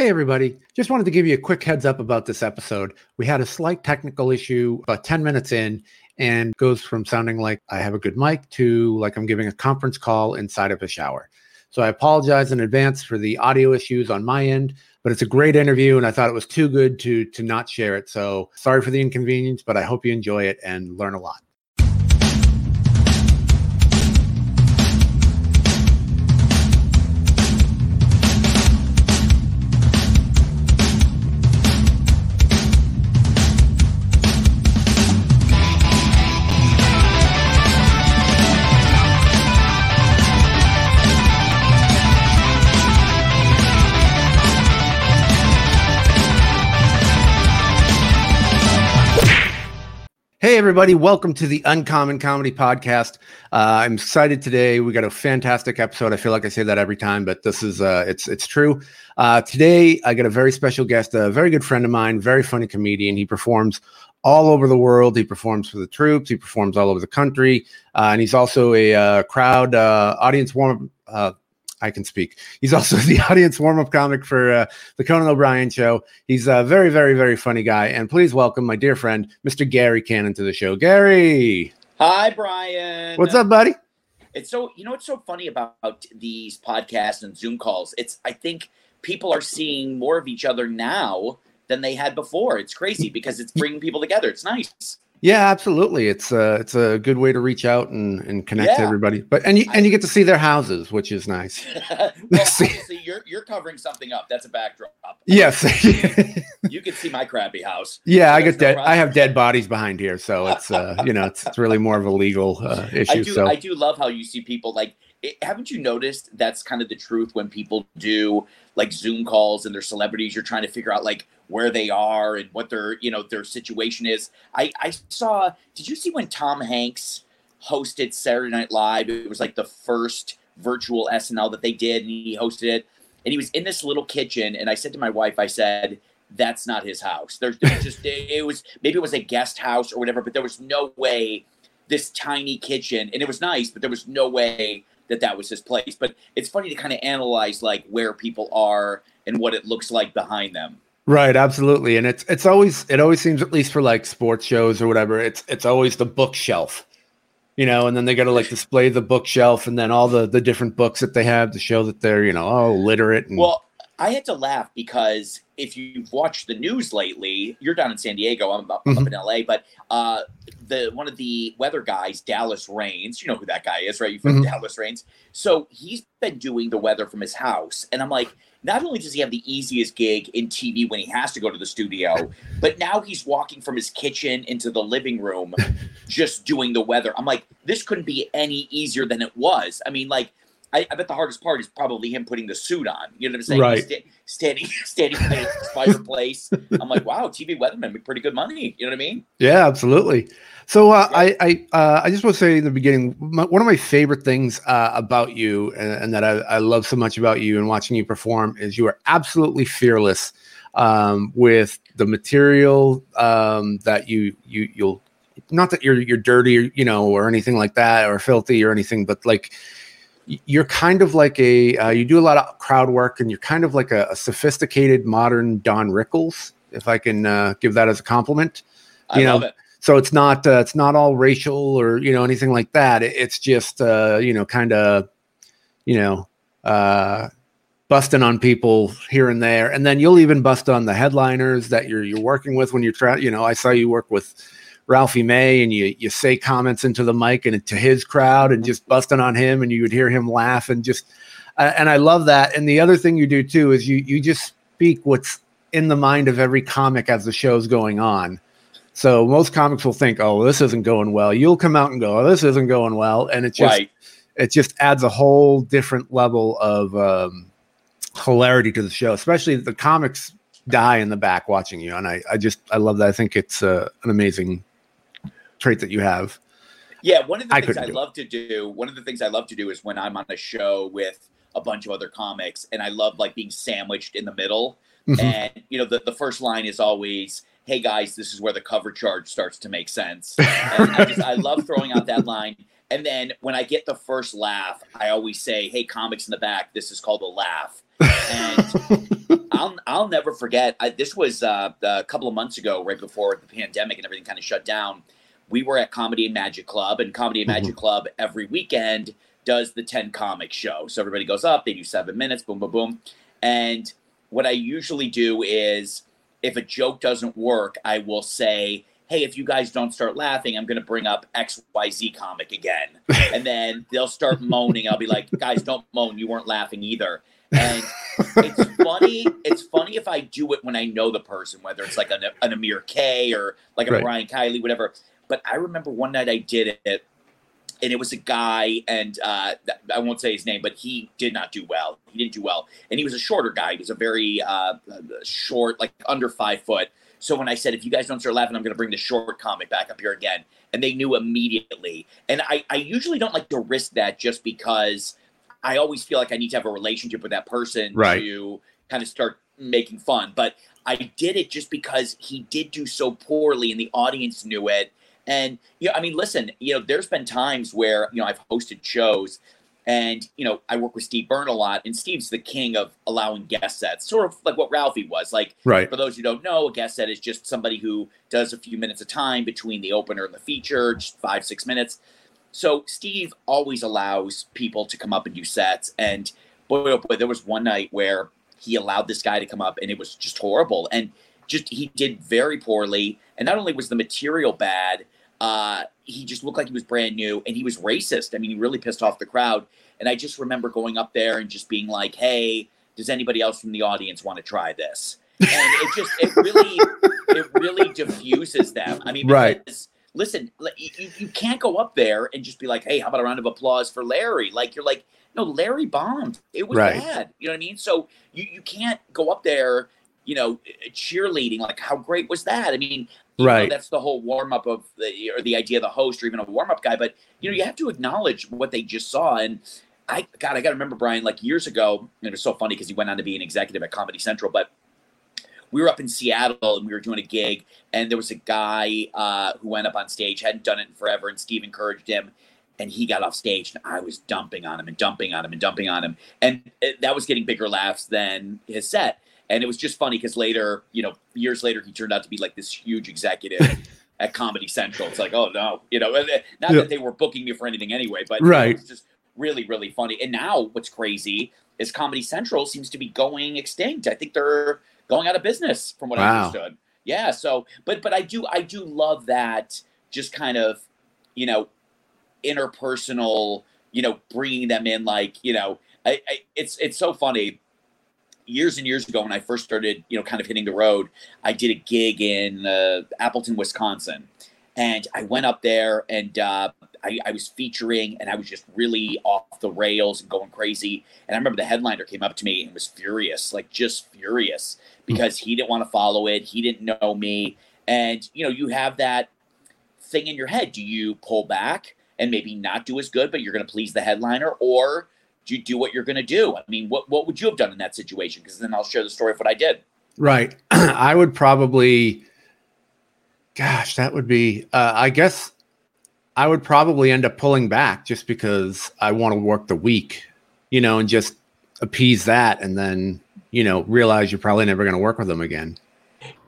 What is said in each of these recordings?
Hey, everybody. Just wanted to give you a quick heads up about this episode. We had a slight technical issue about 10 minutes in and goes from sounding like I have a good mic to like I'm giving a conference call inside of a shower. So I apologize in advance for the audio issues on my end, but it's a great interview and I thought it was too good to to not share it. So sorry for the inconvenience, but I hope you enjoy it and learn a lot. Everybody, welcome to the Uncommon Comedy Podcast. Uh, I'm excited today. We got a fantastic episode. I feel like I say that every time, but this is uh, it's it's true. Uh, today, I got a very special guest, a very good friend of mine, very funny comedian. He performs all over the world. He performs for the troops. He performs all over the country, uh, and he's also a uh, crowd uh, audience warm I can speak. He's also the audience warm up comic for uh, the Conan O'Brien show. He's a very, very, very funny guy. And please welcome my dear friend, Mr. Gary Cannon, to the show. Gary. Hi, Brian. What's up, buddy? It's so, you know, what's so funny about these podcasts and Zoom calls? It's, I think people are seeing more of each other now than they had before. It's crazy because it's bringing people together. It's nice. Yeah, absolutely. It's a uh, it's a good way to reach out and, and connect yeah. to everybody. But and you and you get to see their houses, which is nice. well, obviously, you're you're covering something up. That's a backdrop. Yes. you can see my crappy house. Yeah, I get dead. I have dead bodies behind here, so it's uh you know it's, it's really more of a legal uh, issue. I do so I do love how you see people like. It, haven't you noticed that's kind of the truth when people do like Zoom calls and they're celebrities? You're trying to figure out like where they are and what their you know their situation is. I I saw. Did you see when Tom Hanks hosted Saturday Night Live? It was like the first virtual SNL that they did, and he hosted it. And he was in this little kitchen, and I said to my wife, I said, "That's not his house. There's, there's just it was maybe it was a guest house or whatever, but there was no way this tiny kitchen, and it was nice, but there was no way." That that was his place but it's funny to kind of analyze like where people are and what it looks like behind them Right, absolutely. And it's it's always it always seems at least for like sports shows or whatever, it's it's always the bookshelf. You know, and then they got to like display the bookshelf and then all the the different books that they have to show that they're, you know, oh, literate and Well, I had to laugh because if you've watched the news lately, you're down in San Diego, I'm up, mm-hmm. up in LA, but uh the one of the weather guys, Dallas Raines. you know who that guy is, right? You from mm-hmm. Dallas Raines. So he's been doing the weather from his house. And I'm like, not only does he have the easiest gig in TV when he has to go to the studio, but now he's walking from his kitchen into the living room just doing the weather. I'm like, this couldn't be any easier than it was. I mean, like, I, I bet the hardest part is probably him putting the suit on. You know what I'm saying? Right. Sta- standing, standing by his fireplace. I'm like, wow, TV weatherman make pretty good money. You know what I mean? Yeah, absolutely. So uh, I I uh, I just want to say in the beginning, my, one of my favorite things uh, about you, and, and that I, I, love so much about you and watching you perform, is you are absolutely fearless um, with the material um, that you you you'll. Not that you're you're dirty, you know, or anything like that, or filthy or anything, but like you're kind of like a uh, you do a lot of crowd work, and you're kind of like a, a sophisticated modern Don Rickles, if I can uh, give that as a compliment. You I know, it so it's not uh, it's not all racial or you know anything like that. It's just uh, you know kind of you know uh, busting on people here and there. And then you'll even bust on the headliners that you're you're working with when you're trying you know i saw you work with ralphie may and you you say comments into the mic and to his crowd and just busting on him and you would hear him laugh and just uh, and i love that. And the other thing you do too is you you just speak what's in the mind of every comic as the show's going on so most comics will think, "Oh, this isn't going well." You'll come out and go, "Oh, this isn't going well," and it just right. it just adds a whole different level of um, hilarity to the show. Especially the comics die in the back watching you, and I I just I love that. I think it's uh, an amazing trait that you have. Yeah, one of the I things I love to do, one of the things I love to do is when I'm on a show with a bunch of other comics, and I love like being sandwiched in the middle. Mm-hmm. And you know, the, the first line is always, hey guys, this is where the cover charge starts to make sense. And I just I love throwing out that line. And then when I get the first laugh, I always say, "Hey, comics in the back, this is called a laugh." And I'll I'll never forget. I, this was uh, a couple of months ago, right before the pandemic and everything kind of shut down. We were at Comedy and Magic Club, and Comedy and mm-hmm. Magic Club every weekend does the 10 comic show. So everybody goes up, they do seven minutes, boom, boom, boom. And what I usually do is if a joke doesn't work, I will say, hey, if you guys don't start laughing, I'm going to bring up XYZ comic again. and then they'll start moaning. I'll be like, guys, don't moan. You weren't laughing either. And it's funny. It's funny if I do it when I know the person, whether it's like an, an Amir K or like a right. Brian Kiley, whatever. But I remember one night I did it and it was a guy, and uh, I won't say his name, but he did not do well. He didn't do well, and he was a shorter guy. He was a very uh, short, like under five foot. So when I said, if you guys don't start laughing, I'm going to bring the short comic back up here again, and they knew immediately. And I, I usually don't like to risk that just because I always feel like I need to have a relationship with that person right. to kind of start making fun. But I did it just because he did do so poorly, and the audience knew it and you know, I mean, listen, you know, there's been times where you know I've hosted shows, and you know I work with Steve Byrne a lot, and Steve's the king of allowing guest sets, sort of like what Ralphie was. Like, right. For those who don't know, a guest set is just somebody who does a few minutes of time between the opener and the feature, just five six minutes. So Steve always allows people to come up and do sets, and boy, oh boy, there was one night where he allowed this guy to come up, and it was just horrible, and just he did very poorly. And not only was the material bad, uh, he just looked like he was brand new and he was racist. I mean, he really pissed off the crowd. And I just remember going up there and just being like, hey, does anybody else from the audience want to try this? And it just, it really, it really diffuses them. I mean, right. listen, you, you can't go up there and just be like, hey, how about a round of applause for Larry? Like, you're like, no, Larry bombed. It was right. bad. You know what I mean? So you, you can't go up there you know, cheerleading. Like, how great was that? I mean, right. Know, that's the whole warm up of the or the idea of the host or even a warm up guy. But you know, you have to acknowledge what they just saw. And I, God, I got to remember Brian. Like years ago, and it was so funny because he went on to be an executive at Comedy Central, but. We were up in Seattle and we were doing a gig, and there was a guy uh, who went up on stage, hadn't done it in forever, and Steve encouraged him and he got off stage and I was dumping on him and dumping on him and dumping on him. And it, that was getting bigger laughs than his set. And it was just funny because later, you know, years later, he turned out to be like this huge executive at Comedy Central. It's like, oh no, you know, uh, not yeah. that they were booking me for anything anyway, but right. it's just really, really funny. And now what's crazy is Comedy Central seems to be going extinct. I think they're going out of business from what wow. I understood. Yeah. So, but, but I do, I do love that just kind of, you know, interpersonal, you know, bringing them in like, you know, I, I, it's, it's so funny years and years ago when I first started, you know, kind of hitting the road, I did a gig in uh, Appleton, Wisconsin, and I went up there and uh, I, I, was featuring, and I was just really off the rails and going crazy. And I remember the headliner came up to me and was furious, like just furious, because he didn't want to follow it. He didn't know me, and you know, you have that thing in your head: do you pull back and maybe not do as good, but you're going to please the headliner, or do you do what you're going to do? I mean, what what would you have done in that situation? Because then I'll share the story of what I did. Right. I would probably, gosh, that would be. Uh, I guess I would probably end up pulling back just because I want to work the week, you know, and just appease that, and then you know realize you're probably never going to work with them again.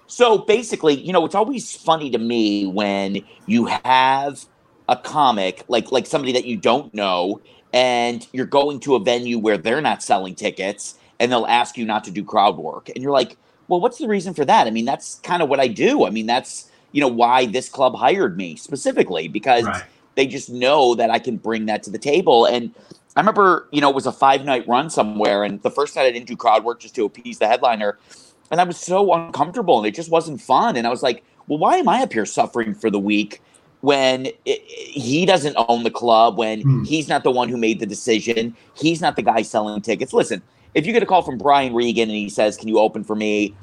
So basically, you know, it's always funny to me when you have a comic like like somebody that you don't know and you're going to a venue where they're not selling tickets and they'll ask you not to do crowd work. And you're like well what's the reason for that? I mean that's kind of what i do. I mean that's you know why this club hired me specifically because right. they just know that i can bring that to the table. And i remember you know it was a five night run somewhere and the first night i didn't do crowd work just to appease the headliner and i was so uncomfortable and it just wasn't fun. And i was like well why am i up here suffering for the week when it, he doesn't own the club, when mm. he's not the one who made the decision, he's not the guy selling tickets. Listen, if you get a call from Brian Regan and he says, "Can you open for me?"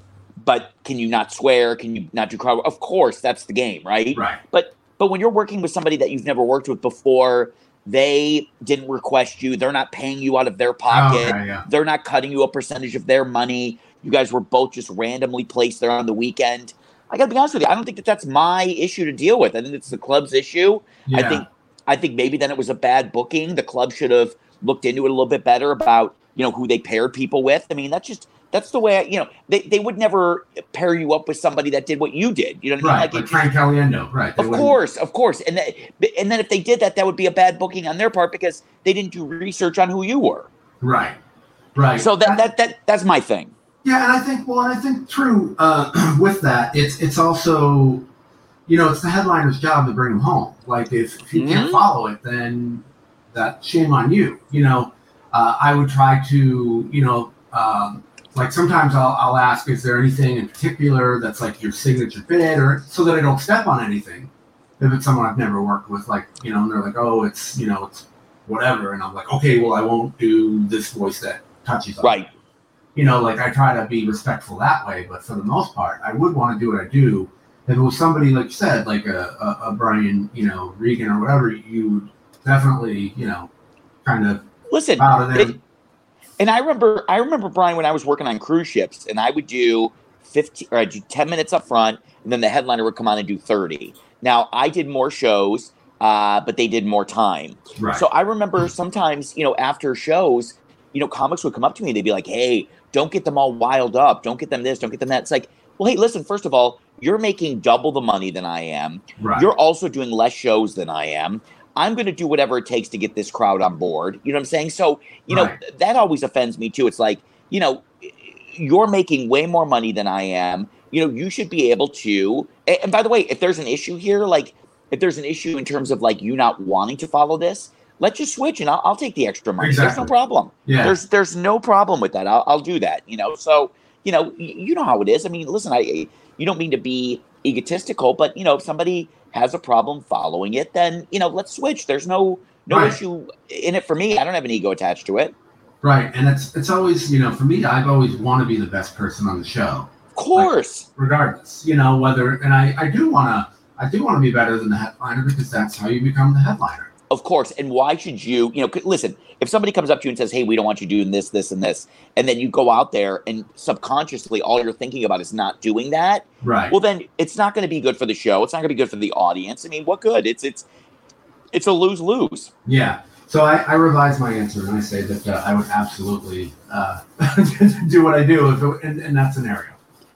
but can you not swear? Can you not do crowd? Of course, that's the game, right? Right. But but when you're working with somebody that you've never worked with before, they didn't request you. They're not paying you out of their pocket. Okay, yeah. They're not cutting you a percentage of their money. You guys were both just randomly placed there on the weekend. I got to be honest with you. I don't think that that's my issue to deal with. I think it's the club's issue. Yeah. I think I think maybe then it was a bad booking. The club should have looked into it a little bit better about you know who they paired people with. I mean, that's just That's the way I, you know they, they would never pair you up with somebody that did what you did. You know what I mean? Right, like, like Frank Caliendo, right? Of course, of course, and that, and then if they did that, that would be a bad booking on their part because they didn't do research on who you were. Right, right. So that that that that's my thing. Yeah, and I think well, and I think true uh, with that, it's it's also, you know, it's the headliner's job to bring them home. Like if, if you mm-hmm. can't follow it, then that shame on you. You know, uh, I would try to, you know, um, like sometimes I'll, I'll ask, is there anything in particular that's like your signature bit, or so that I don't step on anything. If it's someone I've never worked with, like you know, and they're like, oh, it's you know, it's whatever, and I'm like, okay, well, I won't do this voice that touches on right. You know, like I try to be respectful that way, but for the most part, I would want to do what I do. If it was somebody like you said, like a, a, a Brian, you know, Regan or whatever, you would definitely, you know, kind of listen. Out of there. It, and I remember, I remember Brian when I was working on cruise ships, and I would do fifteen or I do ten minutes up front, and then the headliner would come on and do thirty. Now I did more shows, uh, but they did more time. Right. So I remember sometimes, you know, after shows, you know, comics would come up to me and they'd be like, "Hey, don't get them all wild up. Don't get them this. Don't get them that." It's like, well, hey, listen. First of all, you're making double the money than I am. Right. You're also doing less shows than I am. I'm going to do whatever it takes to get this crowd on board. You know what I'm saying? So, you right. know, that always offends me too. It's like, you know, you're making way more money than I am. You know, you should be able to. And by the way, if there's an issue here, like if there's an issue in terms of like you not wanting to follow this, let's just switch and I'll, I'll take the extra money. Exactly. There's no problem. Yeah. There's there's no problem with that. I'll, I'll do that. You know, so you know, you know how it is. I mean, listen, I you don't mean to be egotistical, but you know, if somebody has a problem following it, then you know, let's switch. There's no no right. issue in it for me. I don't have an ego attached to it. Right, and it's it's always you know for me, I've always want to be the best person on the show. Of course, like, regardless, you know whether, and I I do want to I do want to be better than the headliner because that's how you become the headliner. Of course. And why should you, you know, listen, if somebody comes up to you and says, Hey, we don't want you doing this, this, and this, and then you go out there and subconsciously all you're thinking about is not doing that. Right. Well, then it's not going to be good for the show. It's not going to be good for the audience. I mean, what good? It's, it's, it's a lose lose. Yeah. So I, I revised my answer and I say that uh, I would absolutely uh, do what I do if it, in, in that scenario.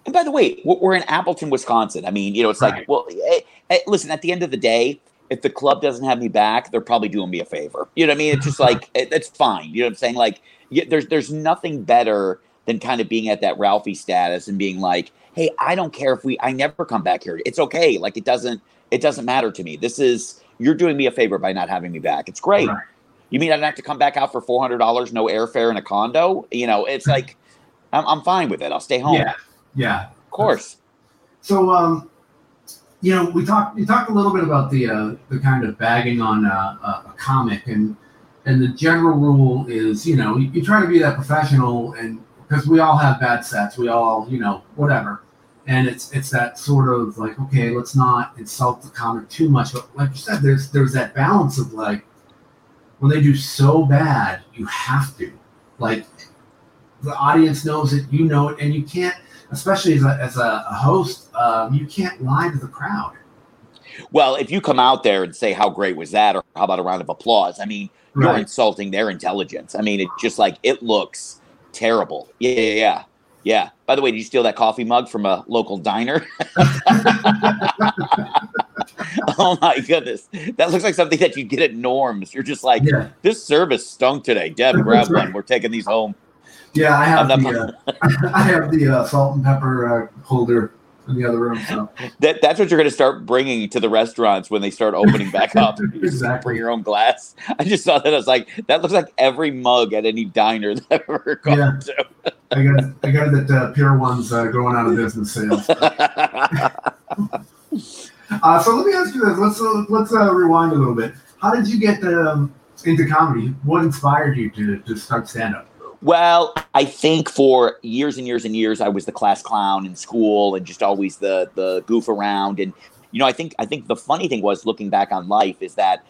And by the way, we're in Appleton, Wisconsin. I mean, you know, it's right. like, well, hey, hey, listen, at the end of the day, if the club doesn't have me back, they're probably doing me a favor. You know what I mean? It's just like it, it's fine. You know what I'm saying? Like there's there's nothing better than kind of being at that Ralphie status and being like, hey, I don't care if we I never come back here. It's okay. Like it doesn't it doesn't matter to me. This is you're doing me a favor by not having me back. It's great. Right. You mean I don't have to come back out for four hundred dollars, no airfare in a condo? You know, it's like I'm, I'm fine with it. I'll stay home. Yeah, yeah, of course. So, um, you know, we talked we talked a little bit about the uh, the kind of bagging on uh, a, a, comic, and and the general rule is, you know, you, you try to be that professional, and because we all have bad sets, we all, you know, whatever, and it's it's that sort of like, okay, let's not insult the comic too much, but like you said, there's there's that balance of like when they do so bad, you have to. Like the audience knows it, you know it, and you can't especially as a, as a host, um, you can't lie to the crowd. Well, if you come out there and say how great was that, or how about a round of applause? I mean, you're insulting their intelligence. I mean, it just like it looks terrible. Yeah, yeah, yeah, yeah. By the way, did you steal that coffee mug from a local diner? oh my goodness, that looks like something that you get at Norms. You're just like, yeah. this service stunk today. Deb, grab right. one. We're taking these home. Yeah, I have the uh, I have the uh, salt and pepper uh, holder in the other room. So that that's what you're going to start bringing to the restaurants when they start opening back up. exactly. Bring your own glass. I just saw that. I was like, that looks like every mug at any diner that I've ever gone yeah. to. I got I got it at uh, Pier One's uh, going out of business sales. uh, so let me ask you this. Let's uh, let's uh, rewind a little bit. How did you get um, into comedy? What inspired you to to start stand up? Well, I think for years and years and years, I was the class clown in school and just always the the goof around. And you know, I think I think the funny thing was looking back on life is that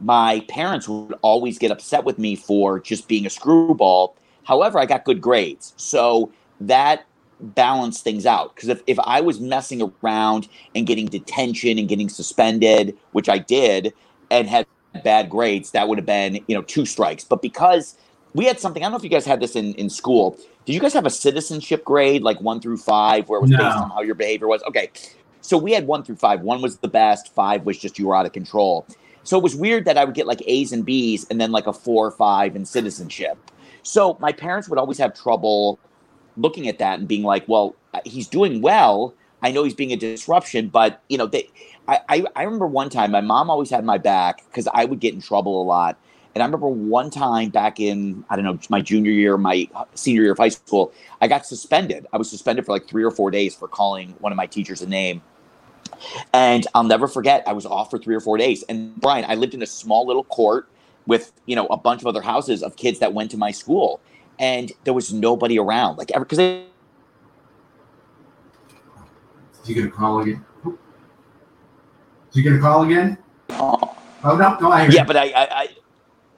my parents would always get upset with me for just being a screwball. However, I got good grades, so that balanced things out. Because if if I was messing around and getting detention and getting suspended, which I did, and had bad grades, that would have been you know two strikes. But because we had something. I don't know if you guys had this in in school. Did you guys have a citizenship grade like one through five, where it was No. based on how your behavior was? Okay, so we had one through five. One was the best. Five was just you were out of control. So it was weird that I would get like A's and B's and then like a four or five in citizenship. So my parents would always have trouble looking at that and being like, well, uh, he's doing well. I know he's being a disruption, but you know, they, I, I, I remember one time my mom always had my back because I would get in trouble a lot. And I remember one time back in, I don't know, my junior year, my senior year of high school, I got suspended. I was suspended for like three or four days for calling one of my teachers a name. And I'll never forget, I was off for three or four days. And Brian, I lived in a small little court with, you know, a bunch of other houses of kids that went to my school. And there was nobody around. Like, ever, because they, Is he gonna call again? Is he gonna call again? oh, Oh no, no, I hear yeah, but I, I, I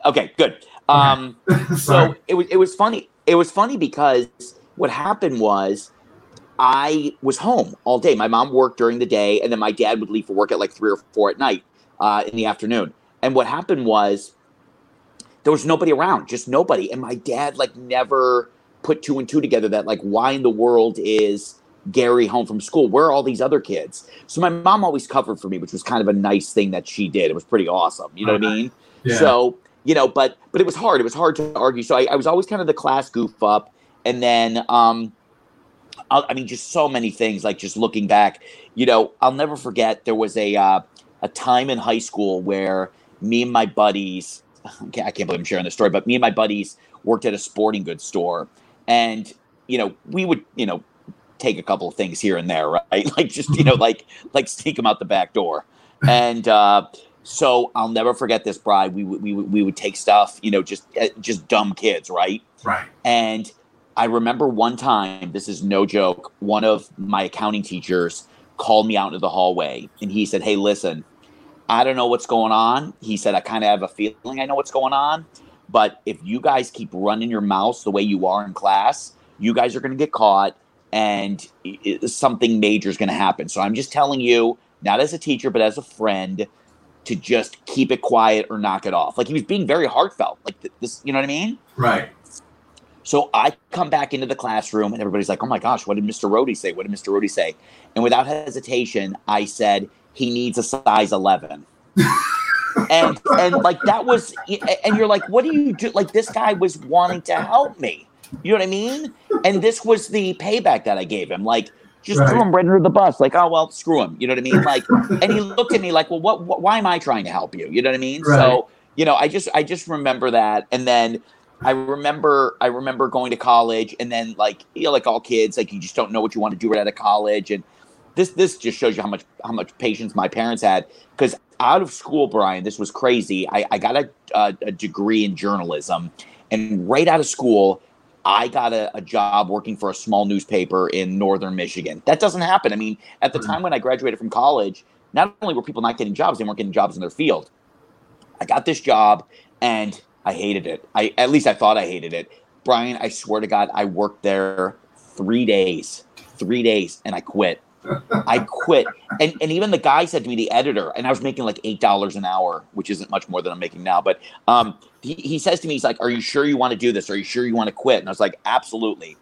okay, good. Um, so it was it was funny. It was funny because what happened was I was home all day. My mom worked during the day, and then my dad would leave for work at like three or four at night uh, in the afternoon. And what happened was there was nobody around, just nobody. And my dad like never put two and two together that like why in the world is Gary home from school? Where are all these other kids? So my mom always covered for me, which was kind of a nice thing that she did. It was pretty awesome. You know what I mean? yeah. So, you know, but but it was hard. It was hard to argue. So I, I was always kind of the class goof up. And then um I, I mean just so many things, like just looking back, you know, I'll never forget there was a uh a time in high school where me and my buddies I can't, I can't believe I'm sharing this story, but me and my buddies worked at a sporting goods store. And, you know, we would, you know, take a couple of things here and there, right? Like just, you know, like like sneak them out the back door. And uh so I'll never forget this, bride. We would we we would take stuff, you know, just uh, just dumb kids, right? right. And I remember one time, this is no joke, one of my accounting teachers called me out into the hallway and he said, Hey, listen, I don't know what's going on. He said, I kind of have a feeling I know what's going on. But if you guys keep running your mouths the way you are in class, you guys are going to get caught and something major is going to happen. So I'm just telling you, not as a teacher, but as a friend, to just keep it quiet or knock it off. Like he was being very heartfelt. Like this, you know what I mean? Right. So I come back into the classroom and everybody's like, oh my gosh, what did Mr. Rhodey say? What did Mr. Rhodey say? And without hesitation, I said, he needs a size 11. and and like that was and you're like what do you do like this guy was wanting to help me you know what i mean and this was the payback that i gave him like just Right. threw him right under the bus like oh well screw him you know what i mean like and he looked at me like well what, what why am i trying to help you you know what i mean Right. so you know i just i just remember that and then i remember i remember going to college and then like you know like all kids like you just don't know what you want to do right out of college and this this just shows you how much how much patience my parents had because out of school brian this was crazy i, I got a, a, a degree in journalism and right out of school i got a, a job working for a small newspaper in northern michigan. That doesn't happen. I mean at the Mhm. time when i graduated from college not only were people not getting jobs they weren't getting jobs in their field. I got this job and i hated it. I at least i thought i hated it. Brian i swear to god i worked there three days three days and i quit I quit. And and even the guy said to me, the editor, and I was making like eight dollars an hour, which isn't much more than I'm making now. But um he, he says to me, he's like, Are you sure you want to do this? Are you sure you want to quit? And I was like, Absolutely.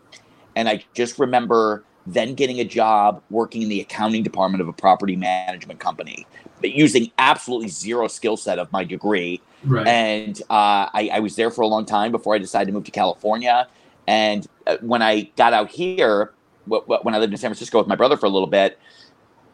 And I just remember then getting a job working in the accounting department of a property management company, but using absolutely zero skill set of my degree Right. and uh, I, I was there for a long time before I decided to move to California. And uh, when I got out here, when I lived in San Francisco with my brother for a little bit,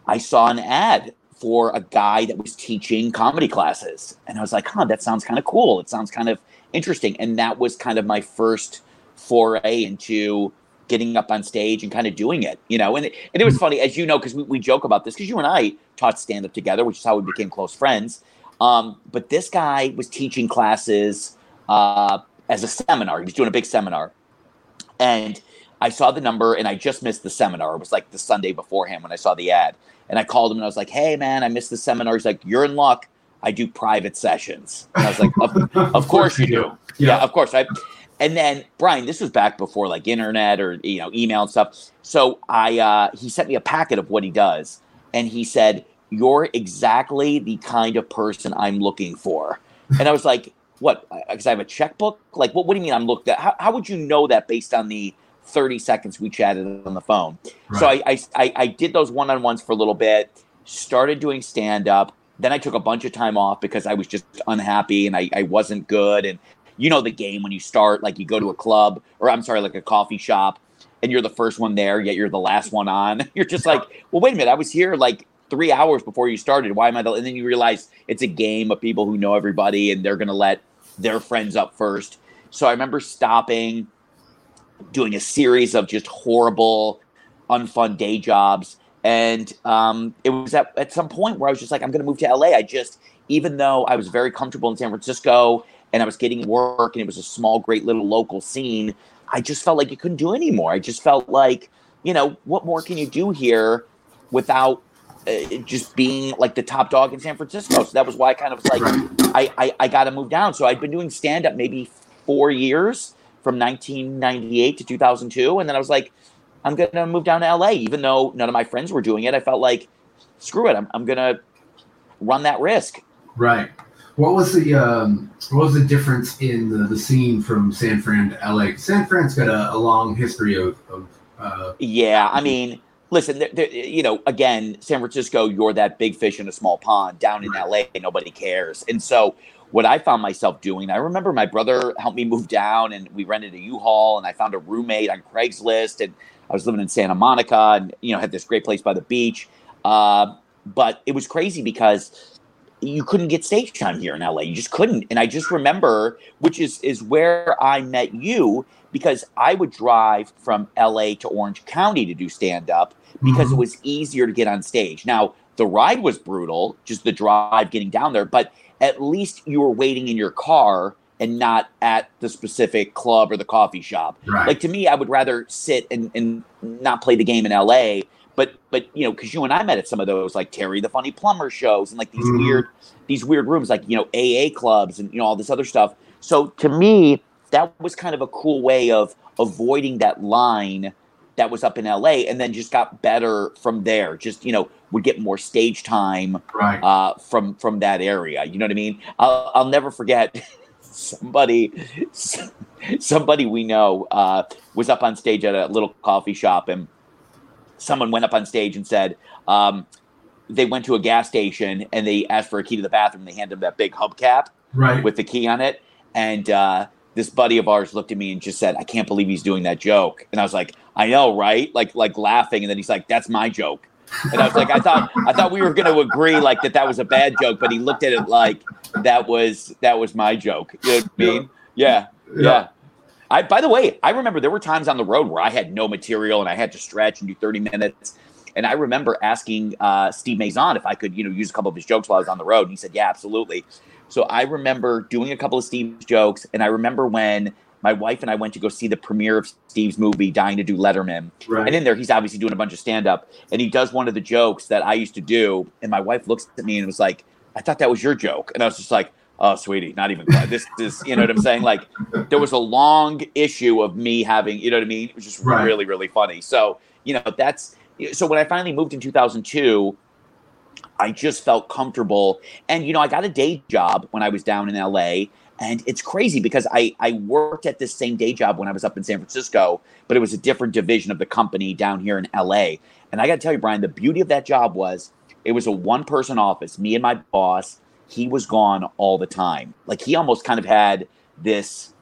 I saw an ad for a guy that was teaching comedy classes, and I was like, "Huh, that sounds kind of cool. It sounds kind of interesting." And that was kind of my first foray into getting up on stage and kind of doing it, you know. And it, and it was funny, as you know, because we, we joke about this because you and I taught stand up together, which is how we became close friends. Um, but this guy was teaching classes uh, as a seminar. He was doing a big seminar. And I saw the number and I just missed the seminar. It was like the Sunday beforehand when I saw the ad. And I called him and I was like, hey, man, I missed the seminar. He's like, you're in luck. I do private sessions. And I was like, of, of course you do. Yeah, of course. I, and then Brian, this was back before like internet or you know email and stuff. So I uh, he sent me a packet of what he does, and he said, "You're exactly the kind of person I'm looking for." And I was like, what? Because I have a checkbook. Like, what? What do you mean I'm looked at? How, how would you know that based on the 30 seconds we chatted on the phone? Right. So I, I I did those one on ones for a little bit. Started doing stand up. Then I took a bunch of time off because I was just unhappy and I, I wasn't good. And you know the game when you start, like you go to a club or I'm sorry, like a coffee shop, and you're the first one there, yet you're the last one on. You're just like, well, wait a minute, I was here like three hours before you started. Why am I the? And then you realize it's a game of people who know everybody, and they're gonna let their friends up first. So I remember stopping, doing a series of just horrible, unfun day jobs. And um, it was at, at some point where I was just like, I'm going to move to LA. I just, even though I was very comfortable in San Francisco and I was getting work and it was a small, great little local scene, I just felt like you couldn't do anymore. I just felt like, you know, what more can you do here without uh, just being like the top dog in San Francisco? So that was why I kind of was like, I, I, I got to move down. So I'd been doing stand up maybe four years from 1998 to 2002. And then I was like, I'm going to move down to LA. Even though none of my friends were doing it, I felt like, screw it. I'm, I'm going to run that risk. Right. What was the um, what was the difference in the, the scene from San Fran to LA? San Fran's got a, a long history of, of uh, Yeah. I mean, listen, there, there, you know, again, San Francisco, you're that big fish in a small pond. Down in LA, nobody cares. And so, what I found myself doing, I remember my brother helped me move down and we rented a U-Haul and I found a roommate on Craigslist and I was living in Santa Monica and, you know, had this great place by the beach. Uh, but it was crazy because you couldn't get stage time here in LA. You just couldn't. And I just remember, which is is where I met you because I would drive from LA to Orange County to do stand up because Mhm. it was easier to get on stage. Now, the ride was brutal, just the drive getting down there, but at least you were waiting in your car and not at the specific club or the coffee shop. right. Like to me, I would rather sit and, and not play the game in LA. But but you know, because you and I met at some of those like Terry the Funny Plumber shows and like these Mhm. weird these weird rooms like you know AA clubs and you know all this other stuff. So to me, that was kind of a cool way of avoiding that line that was up in LA and then just got better from there. Just you know would get more stage time right. uh, from from that area. You know what I mean? I'll, I'll never forget somebody somebody we know uh, was up on stage at a little coffee shop and someone went up on stage and said um, they went to a gas station and they asked for a key to the bathroom. They handed them that big hubcap right. with the key on it. And uh, this buddy of ours looked at me and just said, "I can't believe he's doing that joke." And I was like, "I know, right?" Like like laughing. And then he's like, "That's my joke." And I was like, "I thought I thought we were going to agree like that that was a bad joke," but he looked at it like that was that was my joke. You know what I mean? Yeah, yeah. I by the way, I remember there were times on the road where I had no material and I had to stretch and do 30 minutes. And I remember asking uh, Steve Mazan if I could, you know, use a couple of his jokes while I was on the road. And he said, "Yeah, absolutely." So I remember doing a couple of Steve's jokes, and I remember when my wife and I went to go see the premiere of Steve's movie, Dying to Do Letterman. Right. And in there, he's obviously doing a bunch of stand up, and he does one of the jokes that I used to do. And my wife looks at me and was like, "I thought that was your joke," and I was just like. Oh, sweetie, not even close. this. This, you know what I'm saying? Like, there was a long issue of me having, you know what I mean? It was just Right. really, really funny. So, you know, that's so when I finally moved in 2002, I just felt comfortable. And, you know, I got a day job when I was down in LA. And it's crazy because I, I worked at this same day job when I was up in San Francisco, but it was a different division of the company down here in LA. And I got to tell you, Brian, the beauty of that job was it was a one person office, me and my boss. He was gone all the time. Like he almost kind of had this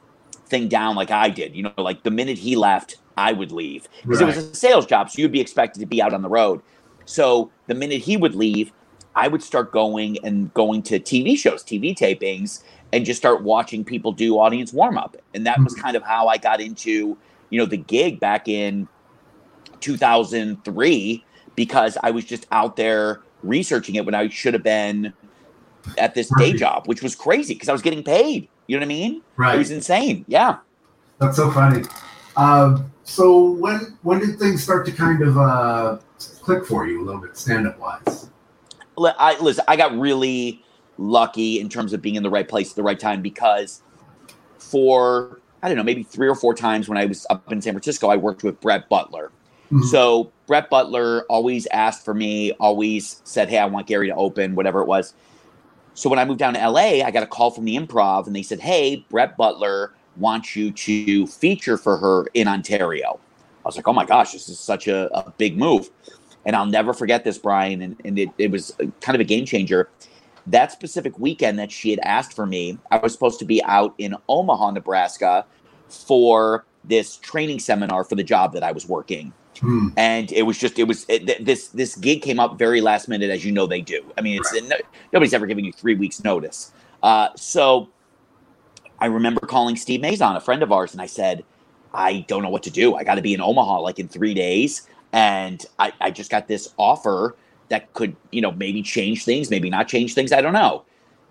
thing down like I did. You know, like the minute he left, I would leave because it was a sales job, so you'd be expected to be out on the road. So the minute he would leave, I would start going and going to TV shows, TV tapings, and just start watching people do audience warm up. And that was kind of how I got into, you know, the gig back in 2003 because I was just out there researching it when I should have been at this day job, which was crazy because I was getting paid. You know what I mean? Right. It was insane. Yeah. That's so funny. Um, so when when did things start to kind of uh, click for you a little bit, stand up wise? I listen. I got really lucky in terms of being in the right place at the right time because for I don't know maybe three or four times when I was up in San Francisco, I worked with Brett Butler. Mhm. So Brett Butler always asked for me, always said, "Hey, I want Gary to open," whatever it was. So when I moved down to LA, I got a call from the improv and they said, Hey, Brett Butler wants you to feature for her in Ontario. I was like, Oh my gosh, this is such a, a big move. And I'll never forget this, Brian. And, and it, it was kind of a game changer. That specific weekend that she had asked for me, I was supposed to be out in Omaha, Nebraska for this training seminar for the job that I was working. Hmm. And it was just, it was it, this this gig came up very last minute, as you know they do. I mean, it's right. no, nobody's ever giving you three weeks notice. Uh, so I remember calling Steve Mazan, a friend of ours, and I said, I don't know what to do. I got to be in Omaha like in three days, and I, I just got this offer that could, you know, maybe change things, maybe not change things. I don't know.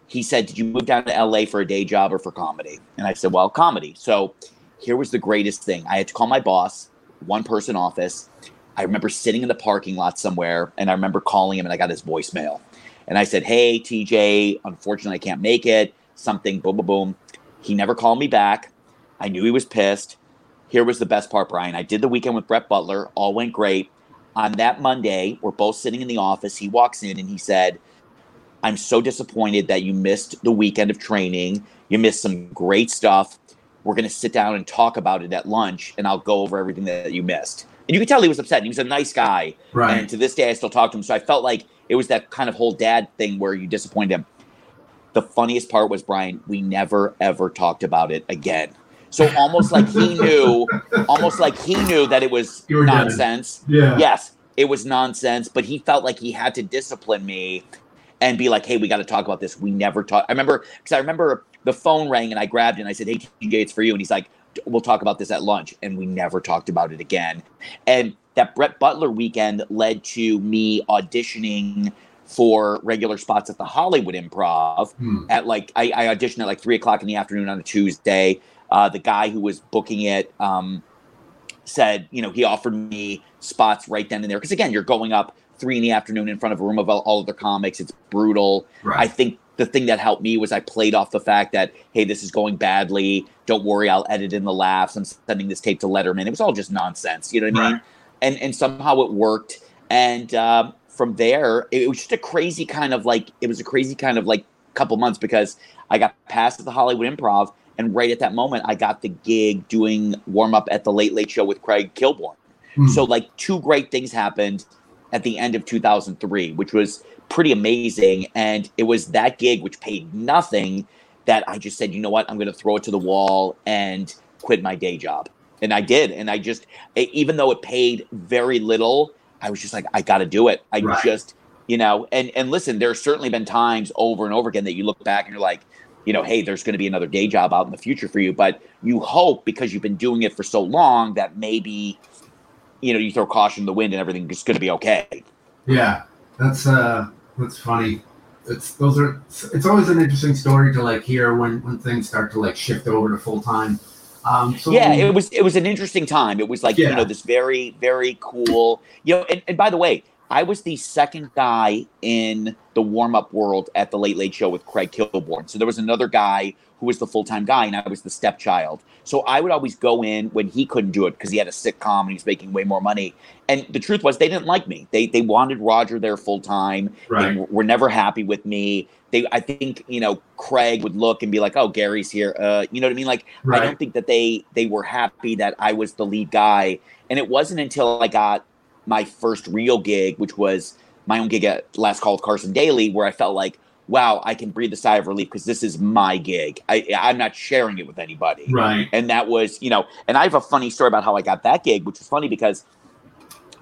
He said, Did you move down to LA for a day job or for comedy? And I said, Well, comedy. So here was the greatest thing. I had to call my boss, one person office. I remember sitting in the parking lot somewhere and I remember calling him and I got his voicemail. And I said, Hey, TJ, unfortunately, I can't make it. Something, boom, boom, boom. He never called me back. I knew he was pissed. Here was the best part, Brian. I did the weekend with Brett Butler. All went great. On that Monday, we're both sitting in the office. He walks in and he said, I'm so disappointed that you missed the weekend of training. You missed some great stuff we're going to sit down and talk about it at lunch and I'll go over everything that you missed. And you could tell he was upset. He was a nice guy. Right. And to this day, I still talk to him. So I felt like it was that kind of whole dad thing where you disappoint him. The funniest part was, Brian, we never, ever talked about it again. So almost like he knew, almost like he knew that it was nonsense. Yeah. Yes, it was nonsense, but he felt like he had to discipline me and be like, hey, we got to talk about this. We never talked. I remember, because I remember the phone rang and I grabbed it and I said, Hey, TJ, it's for you. And he's like, We'll talk about this at lunch. And we never talked about it again. And that Brett Butler weekend led to me auditioning for regular spots at the Hollywood Improv hmm. at like I, I, auditioned at like three o'clock in the afternoon on a Tuesday. Uh, the guy who was booking it um, said, you know, he offered me spots right then and there because again, you're going up three in the afternoon in front of a room of all, all of their comics. It's brutal. Right. I think the thing that helped me was I played off the fact that, hey, this is going badly. Don't worry, I'll edit in the laughs. I'm sending this tape to Letterman. It was all just nonsense. You know what I mean? And and somehow it worked. And um, from there, it was just a crazy kind of like it was a crazy kind of like couple months because I got passed at the Hollywood Improv, and right at that moment, I got the gig doing warm up at the Late Late Show with Craig Kilborn. Mm. So like two great things happened at the end of 2003, which was pretty amazing. And it was that gig, which paid nothing, that I just said, you know what, I'm going to throw it to the wall and quit my day job. And I did. And I just, even though it paid very little, I was just like, I got to do it. I right. just, you know, and and listen, there's certainly been times over and over again that you look back and you're like, you know, hey, there's going to be another day job out in the future for you. But you hope because you've been doing it for so long that maybe, you know, you throw caution to the wind and everything is going to be okay. Yeah, that's uh, that's funny. It's those are. It's always an interesting story to like hear when when things start to like shift over to full time. Um, so yeah, it was it was an interesting time. It was like yeah. you know this very very cool. You know, and, and by the way, I was the second guy in the warm up world at the Late Late Show with Craig Kilborn. So there was another guy who was the full time guy, and I was the stepchild. So I would always go in when he couldn't do it because he had a sitcom and he was making way more money. And the truth was, they didn't like me. They they wanted Roger there full time. Right. They were never happy with me. They, I think, you know, Craig would look and be like, "Oh, Gary's here." Uh, you know what I mean? Like, right. I don't think that they they were happy that I was the lead guy. And it wasn't until I got my first real gig, which was my own gig at Last Call with Carson Daly, where I felt like, wow, I can breathe a sigh of relief because this is my gig. I, I'm not sharing it with anybody. Right. And that was, you know, and I have a funny story about how I got that gig, which is funny because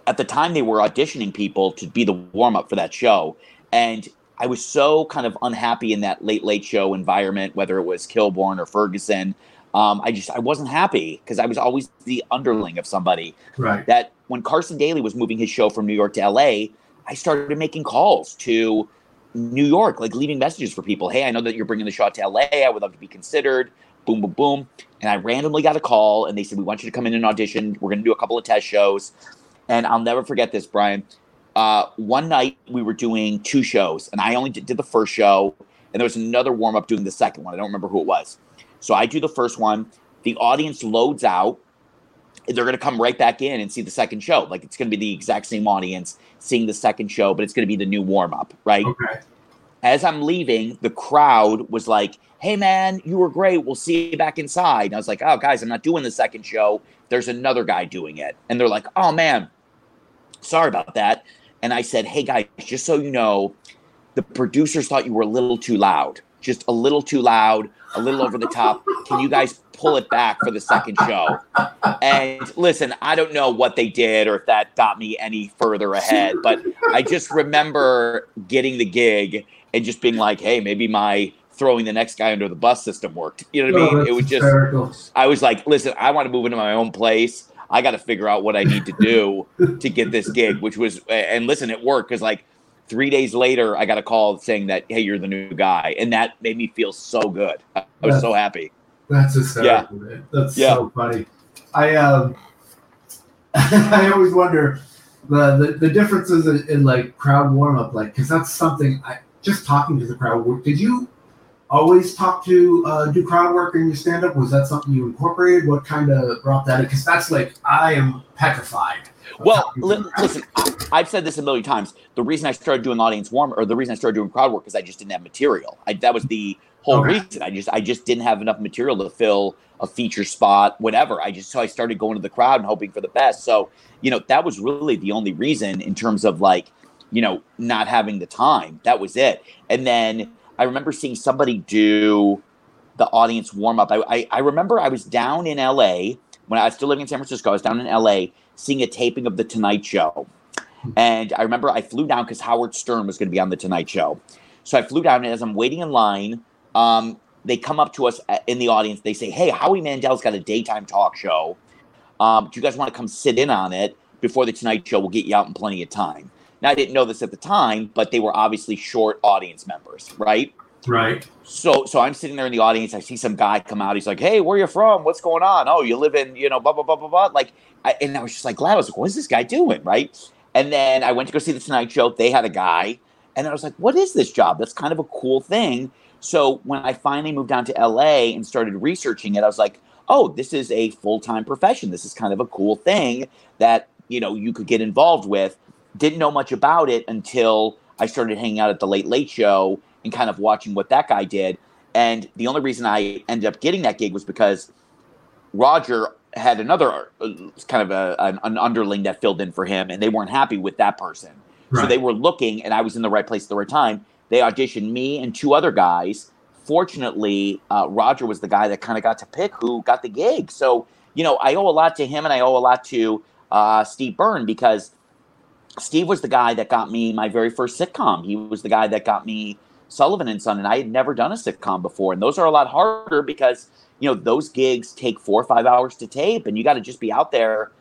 at the time they were auditioning people to be the warm up for that show. And I was so kind of unhappy in that late, late show environment, whether it was Kilborn or Ferguson. Um, I just I wasn't happy because I was always the underling of somebody. Right. That when Carson Daly was moving his show from New York to LA, I started making calls to New York, like leaving messages for people. Hey, I know that you're bringing the show to LA. I would love to be considered. Boom, boom, boom. And I randomly got a call and they said, We want you to come in and audition. We're going to do a couple of test shows. And I'll never forget this, Brian. Uh, one night we were doing two shows and I only did, did the first show. And there was another warm up doing the second one. I don't remember who it was. So I do the first one. The audience loads out they're going to come right back in and see the second show. Like it's going to be the exact same audience seeing the second show, but it's going to be the new warm up, right? Okay. as I'm leaving, the crowd was like, "Hey man, you were great. We'll see you back inside." And I was like, "Oh guys, I'm not doing the second show. There's another guy doing it." And they're like, "Oh man, sorry about that." And I said, "Hey guys, just so you know, the producers thought you were a little too loud. Just a little too loud, a little over the top. Can you guys pull it back for the second show?" And listen, I don't know what they did or if that got me any further ahead, but I just remember getting the gig and just being like, "Hey, maybe my throwing the next guy under the bus system worked." You know what I Oh, mean? It was just hysterical. I was like, "Listen, I want to move into my own place. I got to figure out what I need to do to get this gig." Which was, and listen, it worked because like three days later, I got a call saying that, "Hey, you're the new guy," and that made me feel so good. I was so happy. That's hysterical, man. That's Yeah. so funny. I um, I always wonder the the, the differences in, in like crowd warm up, like because that's something I just talking to the crowd. Did you always talk to uh, do crowd work in your stand up? Was that something you incorporated? What kind of brought that in? Because that's like I am petrified. Well, li- listen, I've said this a million times. The reason I started doing audience warm, or the reason I started doing crowd work, is I just didn't have material. I, that was the whole Okay. reason. I just, I just didn't have enough material to fill a feature spot, whatever. I just, so I started going to the crowd and hoping for the best. So, you know, that was really the only reason in terms of like, you know, not having the time. That was it. And then I remember seeing somebody do the audience warm up. I, I, I remember I was down in LA when I was still living in San Francisco. I was down in LA seeing a taping of The Tonight Show. And I remember I flew down because Howard Stern was going to be on The Tonight Show. So I flew down, and as I'm waiting in line, um, they come up to us in the audience. They say, Hey, Howie Mandel's got a daytime talk show. Um, do you guys want to come sit in on it before The Tonight Show? We'll get you out in plenty of time. Now, I didn't know this at the time, but they were obviously short audience members, right? right? So so I'm sitting there in the audience. I see some guy come out. He's like, "Hey, where you from? What's going on? Oh, you live in you know blah blah blah blah blah." Like, I, and I was just like glad. I was like, "What is this guy doing?" Right. And then I went to go see the Tonight Show. They had a guy, and I was like, "What is this job? That's kind of a cool thing." So when I finally moved down to LA and started researching it, I was like, "Oh, this is a full time profession. This is kind of a cool thing that you know you could get involved with." Didn't know much about it until I started hanging out at the Late Late Show and kind of watching what that guy did. And the only reason I ended up getting that gig was because Roger had another uh, kind of a, an, an underling that filled in for him, and they weren't happy with that person. So they were looking, and I was in the right place at the right time. They auditioned me and two other guys. Fortunately, uh, Roger was the guy that kind of got to pick who got the gig. So, you know, I owe a lot to him, and I owe a lot to uh, Steve Byrne because Steve was the guy that got me my very first sitcom. He was the guy that got me Sullivan and Son, and I had never done a sitcom before. And those are a lot harder because you know those gigs take four or five hours to tape, and you got to just be out there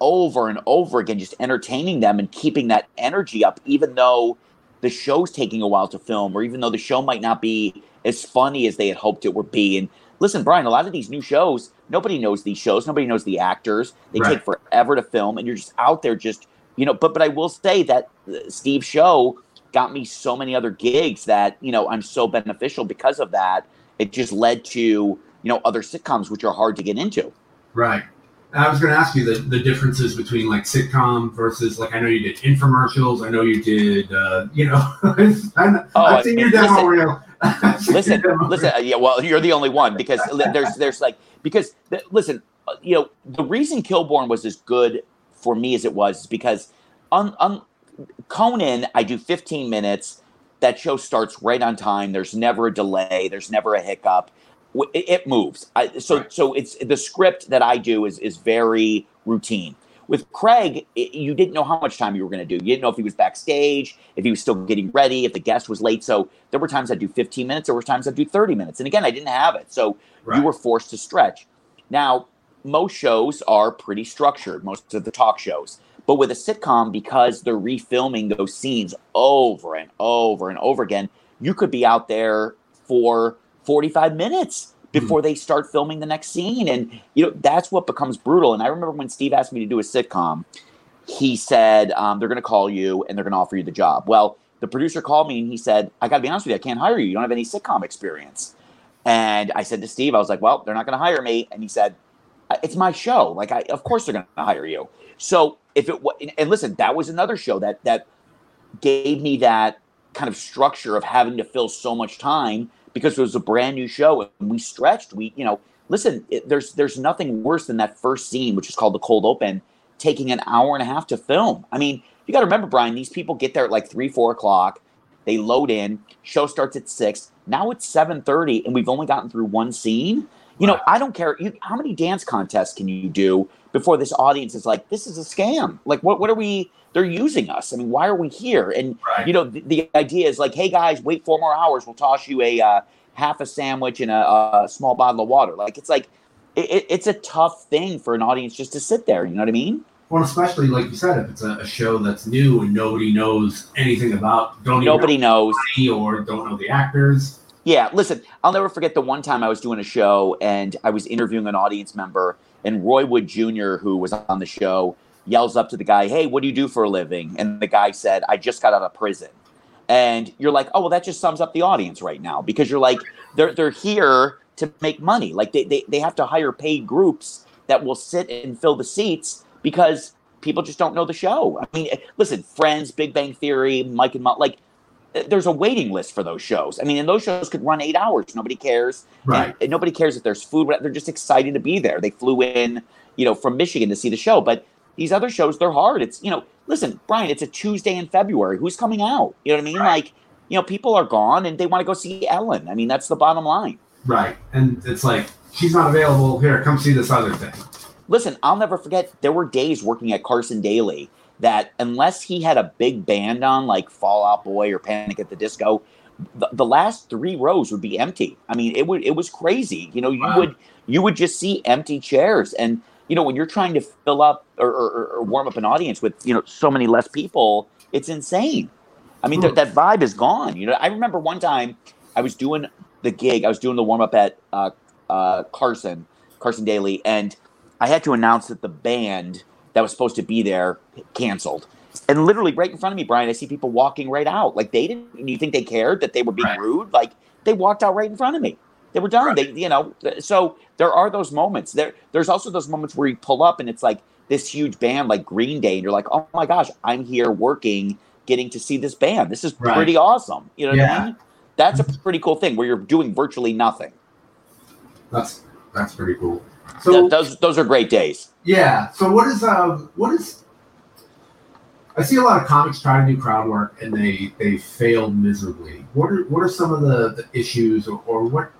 over and over again, just entertaining them and keeping that energy up, even though the show's taking a while to film, or even though the show might not be as funny as they had hoped it would be. And listen, Brian, a lot of these new shows, nobody knows these shows, nobody knows the actors. They Right. take forever to film, and you're just out there just you know but but i will say that uh, steve's show got me so many other gigs that you know i'm so beneficial because of that it just led to you know other sitcoms which are hard to get into Right. I was going to ask you the, the differences between like sitcom versus like I know you did infomercials. I know you did uh, you know I, Oh, I've seen your demo listen. reel. Listen listen uh, yeah well you're the only one because there's there's like because listen uh, you know the reason kilborn was as good for me as it was is because on on conan i do 15 minutes that show starts right on time there's never a delay there's never a hiccup it, it moves I, so Right. so it's the script that i do is is very routine with Craig, it, you didn't know how much time you were going to do. You didn't know if he was backstage, if he was still getting ready, if the guest was late. So there were times I'd do 15 minutes, there were times I'd do 30 minutes. And again, I didn't have it. So Right. you were forced to stretch. Now, most shows are pretty structured, most of the talk shows. But with a sitcom, because they're refilming those scenes over and over and over again, you could be out there for 45 minutes before they start filming the next scene. And, you know, that's what becomes brutal. And I remember when Steve asked me to do a sitcom, he said, um, they're going to call you and they're going to offer you the job. Well, the producer called me and he said, I got to be honest with you, I can't hire you. You don't have any sitcom experience. And I said to Steve, I was like, well, they're not going to hire me. And he said, "Uh, it's my show. Like, I, of course they're going to hire you. So if it and listen, that was another show that, that gave me that kind of structure of having to fill so much time because it was a brand new show and we stretched. We, you know, listen, it, there's there's nothing worse than that first scene, which is called the cold open, taking an hour and a half to film. I mean, you got to remember, Brian, these people get there at like three, four o'clock. They load in. Show starts at six. Now it's seven thirty, and we've only gotten through one scene. You know, I don't care. You, how many dance contests can you do before this audience is like, this is a scam? Like, what, what are we? They're using us. I mean, why are we here? And, Right. you know, the, the idea is like, hey, guys, wait four more hours. We'll toss you a uh, half a sandwich and a, a small bottle of water. Like, it's like, it, it- it's a tough thing for an audience just to sit there. You know what I mean? Well, especially like you said, if it's a, a show that's new and nobody knows anything about, don't Nobody even knows. know anybody or don't know the actors. Yeah, listen, I'll never forget the one time I was doing a show and I was interviewing an audience member, and Roy Wood Jr., who was on the show, yells up to the guy, Hey, what do you do for a living? And the guy said, I just got out of prison. And you're like, Oh, well, that just sums up the audience right now because you're like, they're, they're here to make money. Like they, they, they have to hire paid groups that will sit and fill the seats because people just don't know the show. I mean, eh, listen, Friends, Big Bang Theory, Mike and Mike, like, Uh, there's a waiting list for those shows. I mean, and those shows could run eight hours. Nobody cares. Right. And, nobody cares if there's food. They're just excited to be there. They flew in, you know, from Michigan to see the show. But these other shows, they're hard. It's, you know, listen, Brian, it's a Tuesday in February. Who's coming out? You know what I mean? Right. Like, you know, people are gone and they want to go see Ellen. I mean, that's the bottom line. Right. And it's like, she's not available. Here, come see this other thing. Listen, I'll never forget. There were days working at Carson Daly that unless he had a big band on, like Fall Out Boy or Panic at the Disco, the, the last three rows would be empty. I mean, it would it was crazy. You know, you Wow. would you would just see empty chairs, and you know when you're trying to fill up or, or, or warm up an audience with you know so many less people, it's insane. I mean, th- that vibe is gone. You know, I remember one time I was doing the gig, I was doing the warm up at uh, uh, Carson Carson Daly, and I had to announce that the band that was supposed to be there canceled. And literally right in front of me, Brian, I see people walking right out. Like they didn't. You think they cared that they were being Right. rude? Like they walked out right in front of me. They were done. They, you know. So there are those moments. There, there's also those moments where you pull up and it's like this huge band like Green Day, and you're like, oh my gosh, I'm here working, getting to see this band. This is Right. pretty awesome. You know what I mean? That's a pretty cool thing where you're doing virtually nothing. That's that's pretty cool. So Th- those those are great days. yeah. So what is um what is I see a lot of comics try to do crowd work and they they fail miserably. What are what are some of the, the issues or, or what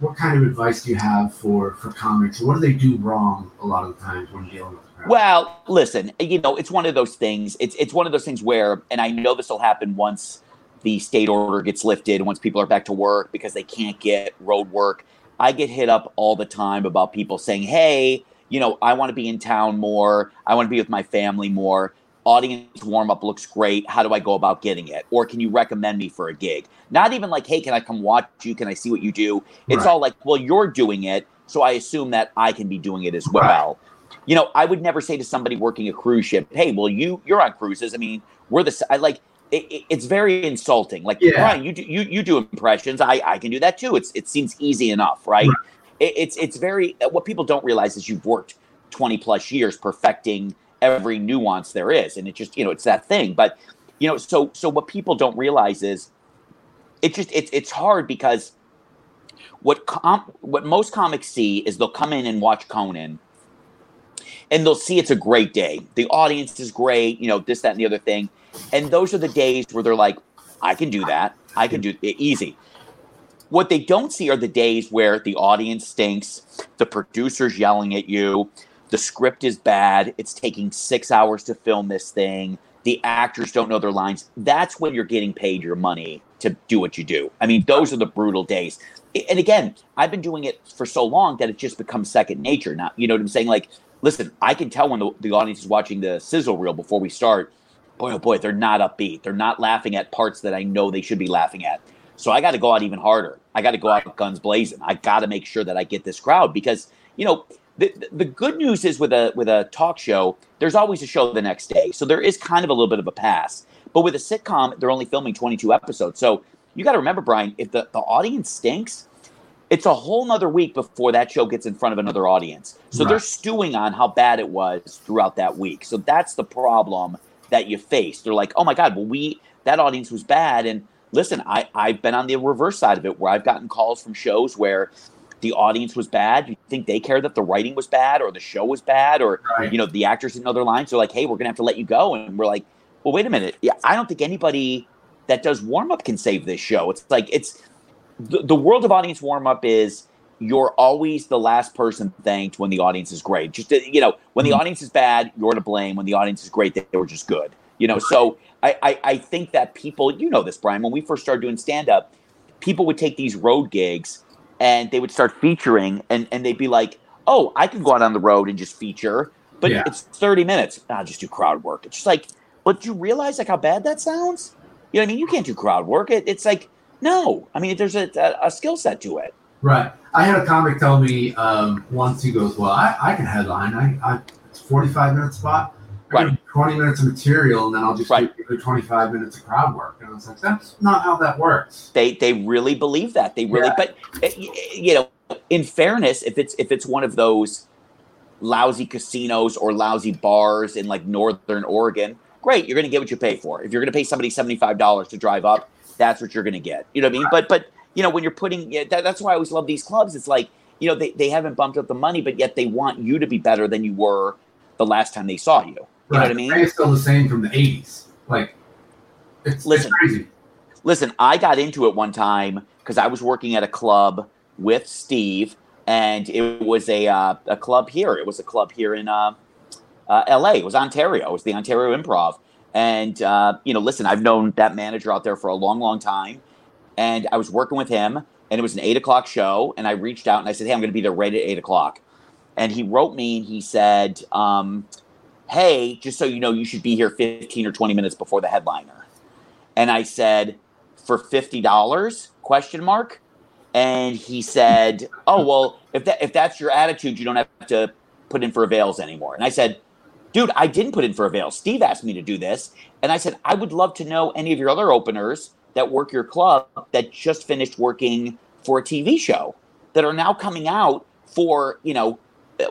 what kind of advice do you have for for comics? What do they do wrong a lot of the times when dealing with crowd? Well, listen, you know, it's one of those things. It's it's one of those things where, and I know this will happen once the state order gets lifted, once people are back to work because they can't get road work. I get hit up all the time about people saying, "Hey, you know, I want to be in town more. I want to be with my family more. Audience warm up looks great. How do I go about getting it? Or can you recommend me for a gig? Not even like, hey, can I come watch you? Can I see what you do? It's Right. all like, well, you're doing it, so I assume that I can be doing it as Right. well. You know, I would never say to somebody working a cruise ship, "Hey, well, you you're on cruises. I mean, we're the I like." It, it- it's very insulting. Like, Yeah. Brian, you do you you do impressions. I I can do that too. It's it seems easy enough, right? Right. It, it's it's very what people don't realize is you've worked twenty plus years perfecting every nuance there is, and it just you know it's that thing. But you know, so so what people don't realize is it just it's it's hard because what com- what most comics see is they'll come in and watch Conan and they'll see it's a great day. The audience is great, you know, this, that, and the other thing. And those are the days where they're like, I can do that. I can do it easy. What they don't see are the days where the audience stinks, the producer's yelling at you, the script is bad, it's taking six hours to film this thing, the actors don't know their lines. That's when you're getting paid your money to do what you do. I mean, those are the brutal days. And again, I've been doing it for so long that it just becomes second nature. Now, you know what I'm saying? Like, listen, I can tell when the, the audience is watching the sizzle reel before we start. Boy, oh boy, they're not upbeat. They're not laughing at parts that I know they should be laughing at. So I got to go out even harder. I got to go out guns blazing. I got to make sure that I get this crowd because you know the, the good news is with a with a talk show, there's always a show the next day, so there is kind of a little bit of a pass. But with a sitcom, they're only filming 22 episodes, so you got to remember, Brian, if the, the audience stinks, it's a whole nother week before that show gets in front of another audience. So they're stewing on how bad it was throughout that week. So that's the problem that you face. They're like, oh my God, well, we, that audience was bad. And listen, I, I've been on the reverse side of it where I've gotten calls from shows where the audience was bad. You think they care that the writing was bad or the show was bad or, Right. you know, the actors didn't know their lines. They're like, hey, we're going to have to let you go. And we're like, well, wait a minute. Yeah, I don't think anybody that does warm up can save this show. It's like, it's the, the world of audience warm up is you're always the last person thanked when the audience is great. Just, uh, you know, when the Mhm. audience is bad, you're to blame. When the audience is great, they were just good. You know, so I, I, I think that people, you know this, Brian, when we first started doing stand up, people would take these road gigs and they would start featuring and, and they'd be like, oh, I can go out on the road and just feature, but Yeah. it's 30 minutes. I'll just do crowd work. It's just like, but do you realize like how bad that sounds? You know what I mean? You can't do crowd work. It, it's like, no. I mean, there's a, a, a skill set to it. Right. I had a comic tell me um, once. He goes, "Well, I, I can headline. I, I it's forty five minute spot. Right. give Twenty minutes of material, and then I'll just Right. do twenty five minutes of crowd work." And I was like, "That's not how that works." They they really believe that. They really, Yeah. but uh, you know, in fairness, if it's if it's one of those lousy casinos or lousy bars in like northern Oregon, great, you're going to get what you pay for. If you're going to pay somebody seventy five dollars to drive up, that's what you're going to get. You know what I mean? But but you know when you're putting yeah, that, that's why I always love these clubs. It's like you know they they haven't bumped up the money, but yet they want you to be better than you were the last time they saw you. You know what I mean? It's still the same from the eighties. Like, it's, it's Listen. crazy. Listen, I got into it one time because I was working at a club with Steve, and it was a uh, a club here. It was a club here in uh, uh, L.A. It was Ontario. It was the Ontario Improv. And uh, you know, listen, I've known that manager out there for a long, long time, and I was working with him, and it was an eight o'clock show, and I reached out and I said, "Hey, I'm going to be there right at eight o'clock," and he wrote me and he said, um, "Hey, just so you know, you should be here 15 or 20 minutes before the headliner." And I said, "For fifty dollars?" Question mark. And he said, "Oh well, if that if that's your attitude, you don't have to put in for avails anymore." And I said, "Dude, I didn't put in for avails. Steve asked me to do this." And I said, "I would love to know any of your other openers that work your club that just finished working for a TV show that are now coming out for you know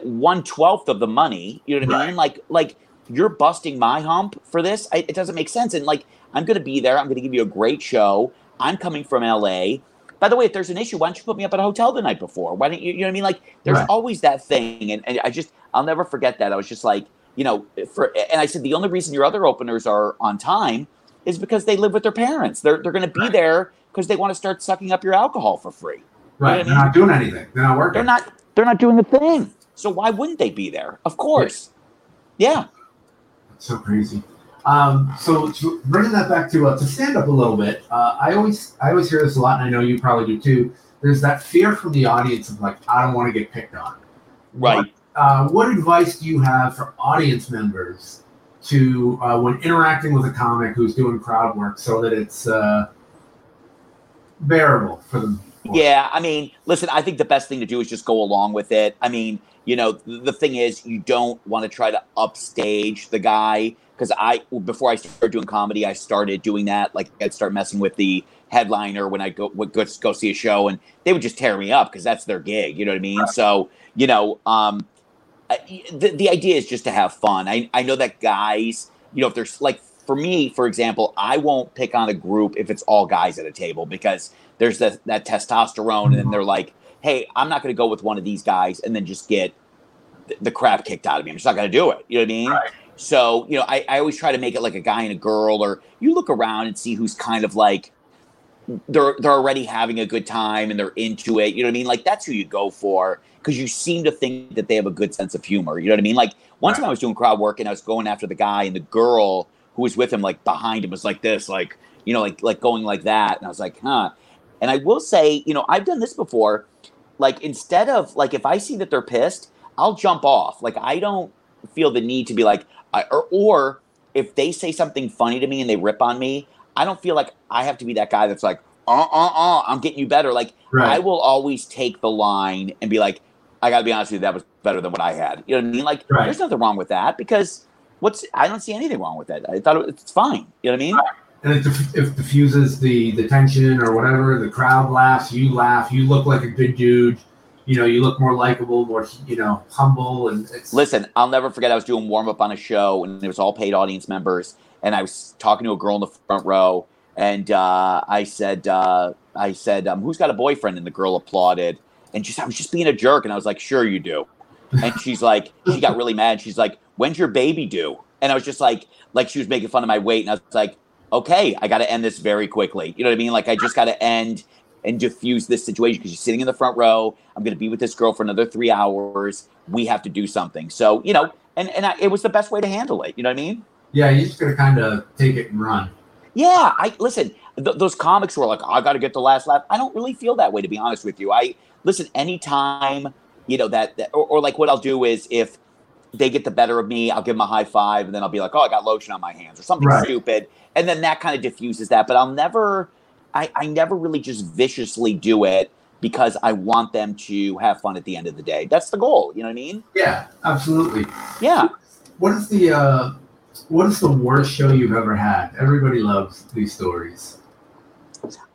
one twelfth of the money. You know what I mean? Like like you're busting my hump for this. I, it doesn't make sense. And like I'm going to be there. I'm going to give you a great show. I'm coming from LA. By the way, if there's an issue, why don't you put me up at a hotel the night before? Why don't you? You know what I mean? Like there's Right. always that thing, and, and I just I'll never forget that. I was just like, you know, for and I said the only reason your other openers are on time is because they live with their parents. They're they're going to be Right. there because they want to start sucking up your alcohol for free. Right. Yeah, They're not doing anything. They're not working. They're not they're not doing a thing. So why wouldn't they be there? Of course. Yeah. It's so crazy. Um, so to bringing that back to uh, to stand up a little bit, uh, I always I always hear this a lot, and I know you probably do too. There's that fear from the audience of like I don't want to get picked on. Right. Uh, what advice do you have for audience members to uh, when interacting with a comic who's doing crowd work so that it's uh, bearable for them? Yeah, I mean, listen, I think the best thing to do is just go along with it. I mean, you know, the thing is, you don't want to try to upstage the guy because I, before I started doing comedy, I started doing that. Like, I'd start messing with the headliner when I go would go, go see a show, and they would just tear me up because that's their gig. You know what I mean? So, you know, um, I- the the idea is just to have fun. I I know that guys, you know, if there's like for me, for example, I won't pick on a group if it's all guys at a table because there's that that testosterone, and then they're like, hey, I'm not going to go with one of these guys and then just get the, the crap kicked out of me. I'm just not going to do it. You know what I mean? Right. So, you know, I, I always try to make it like a guy and a girl, or you look around and see who's kind of like they're they're already having a good time and they're into it. You know what I mean? Like that's who you go for because you seem to think that they have a good sense of humor. You know what I mean? Like one time I was doing crowd work and I was going after the guy and the girl who was with him, like behind him, was like this, like you know, like like going like that, and I was like, huh. And I will say, you know, I've done this before. Like instead of like if I see that they're pissed, I'll jump off. Like I don't feel the need to be like, I, or or if they say something funny to me and they rip on me, I don't feel like I have to be that guy that's like, uh, uh, uh, I'm getting you better. Like I will always take the line and be like, I got to be honest with you, that was better than what I had. You know what I mean? Like, Right. there's nothing wrong with that because what's I don't see anything wrong with that. I thought it, it's fine. You know what I mean? and it, diff- it diffuses the the tension or whatever. The crowd laughs, you laugh, you look like a good dude. You know, you look more likable, more you know, humble, and it's Listen, I'll never forget. I was doing warm up on a show, and it was all paid audience members. and I was talking to a girl in the front row, and uh, I said, uh, I said, um, "Who's got a boyfriend?" And the girl applauded, and just I was just being a jerk, and I was like, "Sure, you do." And she's like, she got really mad. She's like, "When's your baby due?" And I was just like, like she was making fun of my weight, and I was like, "Okay, I got to end this very quickly." You know what I mean? Like I just got to end and diffuse this situation because you're sitting in the front row. I'm going to be with this girl for another three hours. We have to do something. So you know, and and I, it was the best way to handle it. You know what I mean? Yeah, you just gotta kind of take it and run. Yeah, I listen. Th- those comics were like, oh, I got to get the last laugh. I don't really feel that way, to be honest with you. I listen anytime, you know that, that or, or like what I'll do is if they get the better of me, I'll give them a high five, and then I'll be like, oh, I got lotion on my hands or something Right. stupid, and then that kind of diffuses that. But I'll never, I, I never really just viciously do it because I want them to have fun at the end of the day. That's the goal. You know what I mean? Yeah, absolutely. Yeah. What is the uh, what is the worst show you've ever had? Everybody loves these stories.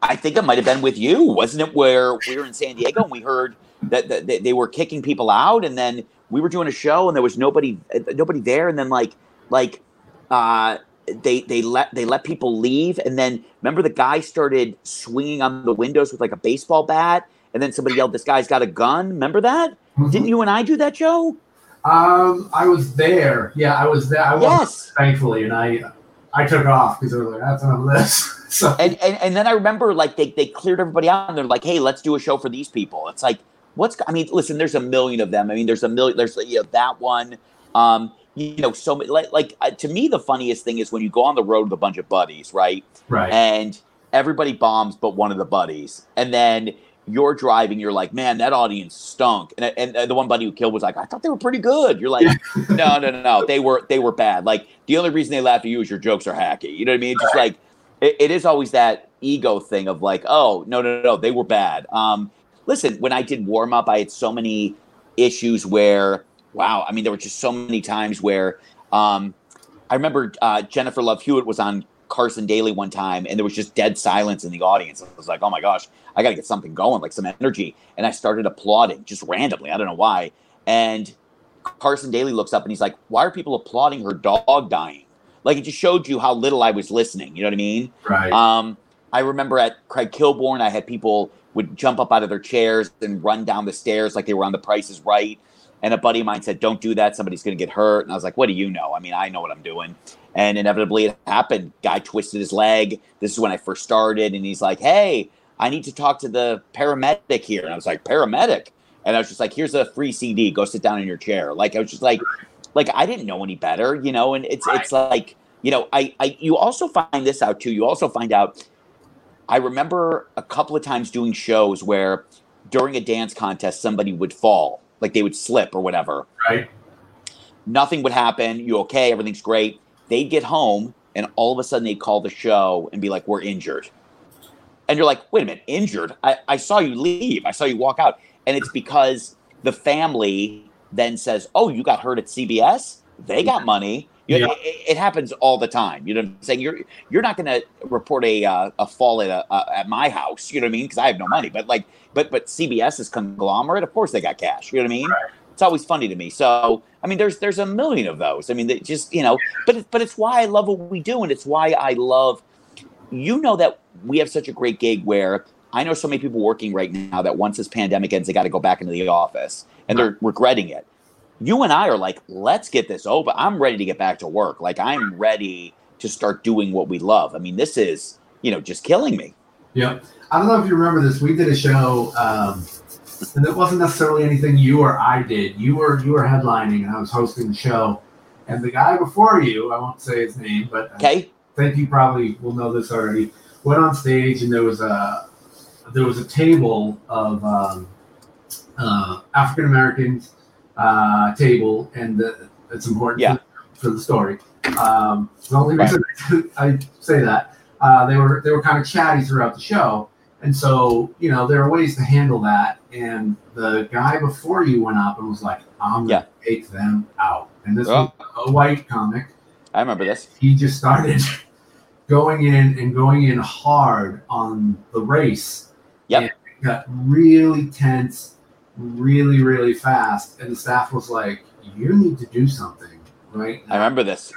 I think it might have been with you, wasn't it? Where we were in San Diego and we heard that, that, that they were kicking people out, and then we were doing a show and there was nobody, uh, nobody there, and then like, like, uh, they they let they let people leave, and then remember the guy started swinging on the windows with like a baseball bat, and then somebody yelled, "This guy's got a gun." Remember that? Didn't you and I do that show? Um, I was there. Yeah, I was there. I was Yes. thankfully, and I I took off because I was like, that's enough of this. so and, and and then I remember like they they cleared everybody out and they're like, hey, let's do a show for these people. It's like, what's I mean, listen, there's a million of them. I mean, there's a million. There's you know that one. Um, you know, so many. Like, like uh, to me, the funniest thing is when you go on the road with a bunch of buddies, right? right. And everybody bombs but one of the buddies, and then you're driving. You're like, man, that audience stunk. And and, and the one buddy who killed was like, I thought they were pretty good. You're like, no, no, no, no, they were they were bad. Like the only reason they laugh at you is your jokes are hacky. You know what I mean? Just like it, it is always that ego thing of like, oh no, no, no, no, they were bad. Um, listen, when I did warm up, I had so many issues where, wow, I mean, there were just so many times where, um, I remember uh, Jennifer Love Hewitt was on Carson Daly one time, and there was just dead silence in the audience. I was like, oh my gosh, I got to get something going, like some energy, and I started applauding just randomly. I don't know why, and Carson Daly looks up and he's like, why are people applauding her dog dying? Like it just showed you how little I was listening. You know what I mean? right. Um, I remember at Craig Kilborn, I had people would jump up out of their chairs and run down the stairs like they were on the prices right. And a buddy of mine said, Don't do that. Somebody's going to get hurt. And I was like, What do you know? I mean, I know what I'm doing. And inevitably it happened. Guy twisted his leg. This is when I first started. And he's like, Hey, I need to talk to the paramedic here. And I was like, Paramedic? And I was just like, Here's a free CD. Go sit down in your chair. Like, I was just like, like I didn't know any better, you know, and it's it's like, you know, I, I you also find this out too. You also find out I remember a couple of times doing shows where during a dance contest somebody would fall, like they would slip or whatever. right. Nothing would happen. You okay? Everything's great. They'd get home and all of a sudden they'd call the show and be like, "We're injured," and you're like, "Wait a minute, injured? I, I saw you leave. I saw you walk out." And it's because the family then says, "Oh, you got hurt at CBS? They got money." You know, Yeah. it, it happens all the time. You know what I'm saying? You're you're not going to report a uh, a fall at a, uh, at my house. You know what I mean? Because I have no money. But like, but but CBS is conglomerate. Of course they got cash. You know what I mean? Right. It's always funny to me. So I mean, there's there's a million of those. I mean, they just you know, but it, but it's why I love what we do, and it's why I love. You know that we have such a great gig where I know so many people working right now that once this pandemic ends, they got to go back into the office and they're regretting it. You and I are like, let's get this over. I'm ready to get back to work. Like I'm ready to start doing what we love. I mean, this is you know just killing me. Yep. I don't know if you remember this. We did a show, um, and it wasn't necessarily anything you or I did. You were you were headlining, and I was hosting the show. And the guy before you, I won't say his name, but okay. I think you probably will know this already. Went on stage, and there was a there was a table of um, uh, African Americans uh, table, and the, it's important Yeah. for, for the story. Um, the only reason I say that uh, they were they were kind of chatty throughout the show, and so you know there are ways to handle that. And the guy before you went up and was like, "I'm gonna take them out," and this Oh. was a white comic. I remember this. He just started going in and going in hard on the race. Yep. And it got really tense, really really fast, and the staff was like, "You need to do something." Right? I remember this.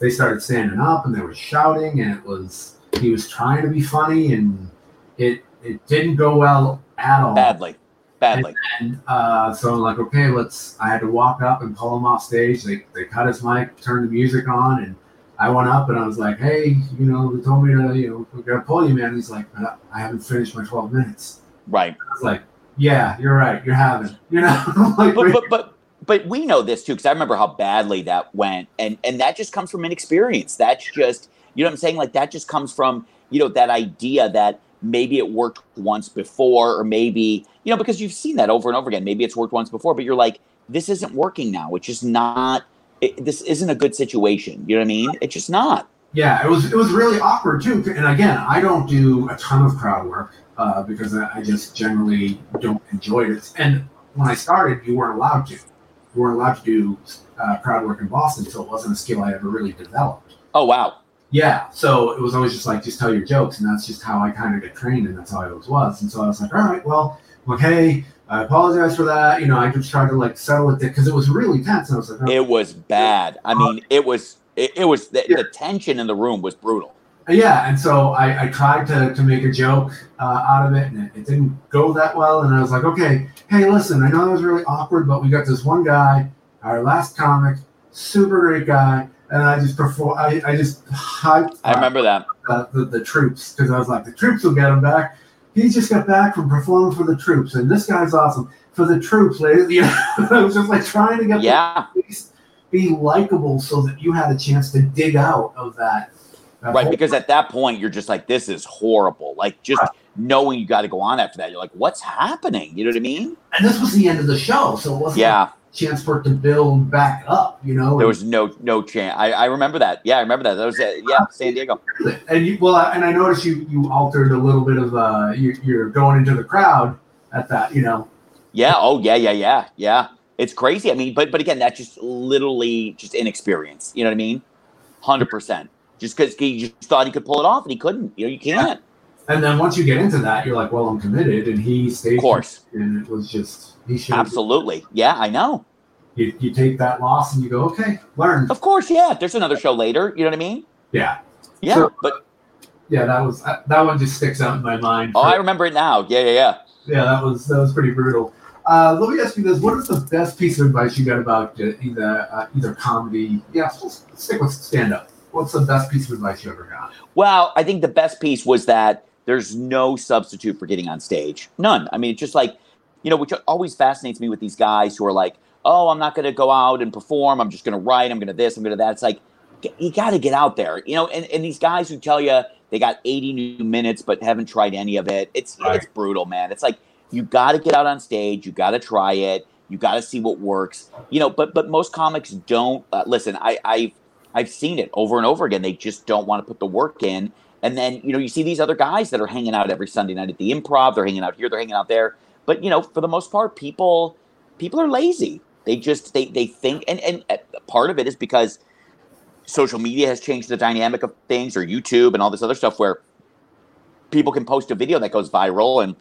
They started standing up and they were shouting, and it was he was trying to be funny, and it it didn't go well at all. Badly, badly. And uh, so I'm like, okay, let's. I had to walk up and pull him off stage. They they cut his mic, turned the music on, and I went up and I was like, hey, you know, they told me to, you know, we're gonna pull you, man. And he's like, I haven't finished my 12 minutes. Right. I was like, yeah, you're right. You're having, you know, like, but, but but but we know this too because I remember how badly that went, and and that just comes from inexperience. That's just you know what I'm saying. Like that just comes from you know that idea that maybe it worked once before, or maybe you know because you've seen that over and over again. Maybe it's worked once before, but you're like, this isn't working now. It's just not. It, this isn't a good situation. You know what I mean? It's just not. Yeah, it was it was really awkward too. And again, I don't do a ton of crowd work uh, because I, I just generally don't enjoy it. And when I started, you weren't allowed to. You weren't allowed to do uh, crowd work in Boston, so it wasn't a skill I ever really developed. Oh wow. Yeah, so it was always just like just tell your jokes, and that's just how I kind of get trained, and that's how I always was. And so I was like, all right, well, okay, I apologize for that. You know, I just tried to like settle it because it was really tense. And I was like, oh. It was bad. I mean, it was it, it was the, Yeah. the tension in the room was brutal. Yeah, and so I, I tried to, to make a joke uh, out of it, and it, it didn't go that well. And I was like, okay, hey, listen, I know that was really awkward, but we got this one guy, our last comic, super great guy, and I just perform. I, I just hyped I remember that. uh, the, the troops because I was like, the troops will get him back. He just got back from performing for the troops, and this guy's awesome for the troops, ladies. You know, I was just like trying to get Yeah. the, at least be likable so that you had a chance to dig out of that. Right, because at that point you're just like, this is horrible. Like just knowing you got to go on after that, you're like, what's happening? You know what I mean? and this was the end of the show, so it wasn't Yeah, a chance for it to build back up, you know. there was no no chance. I, I remember that. Yeah, I remember that. That was uh, yeah, San Diego. and you, well, and I noticed you you altered a little bit of uh, you, you're going into the crowd at that, you know. Yeah. Oh yeah, yeah, yeah, yeah. It's crazy. I mean, but but again, that's just literally just inexperience. You know what I mean? Hundred percent. Just because he just thought he could pull it off and he couldn't. You know, you can't. And then once you get into that, you're like, well, I'm committed, and he stayed. Of course. and it was just he should. Absolutely. Yeah, I know. You, you take that loss and you go, okay, learn. Of course. Yeah. There's another show later. You know what I mean? Yeah, Yeah. So- but yeah, that was that that one just sticks out in my mind. oh, I remember it now. Yeah, yeah, yeah. yeah, that was that was pretty brutal. Uh, let me ask you this: What is the best piece of advice you got about uh, either uh, either comedy? Yeah, stick with stand up. What's the best piece of advice you ever got? Well, I think the best piece was that there's no substitute for getting on stage. None. I mean, it's just like, you know, which always fascinates me with these guys who are like, oh, I'm not going to go out and perform. I'm just going to write. I'm going to this. I'm going to that. It's like, you got to get out there, you know, and, and these guys who tell you they got 80 new minutes but haven't tried any of it. It's, Right. it's brutal, man. It's like, you got to get out on stage. You got to try it. You got to see what works, you know, but, but most comics don't uh, listen. I, I've, I've seen it over and over again. They just don't want to put the work in. And then, you know, you see these other guys that are hanging out every Sunday night at the improv. They're hanging out here, they're hanging out there. But, you know, for the most part, people people are lazy. They just they they think and and uh, part of it is because social media has changed the dynamic of things or YouTube and all this other stuff where people can post a video that goes viral and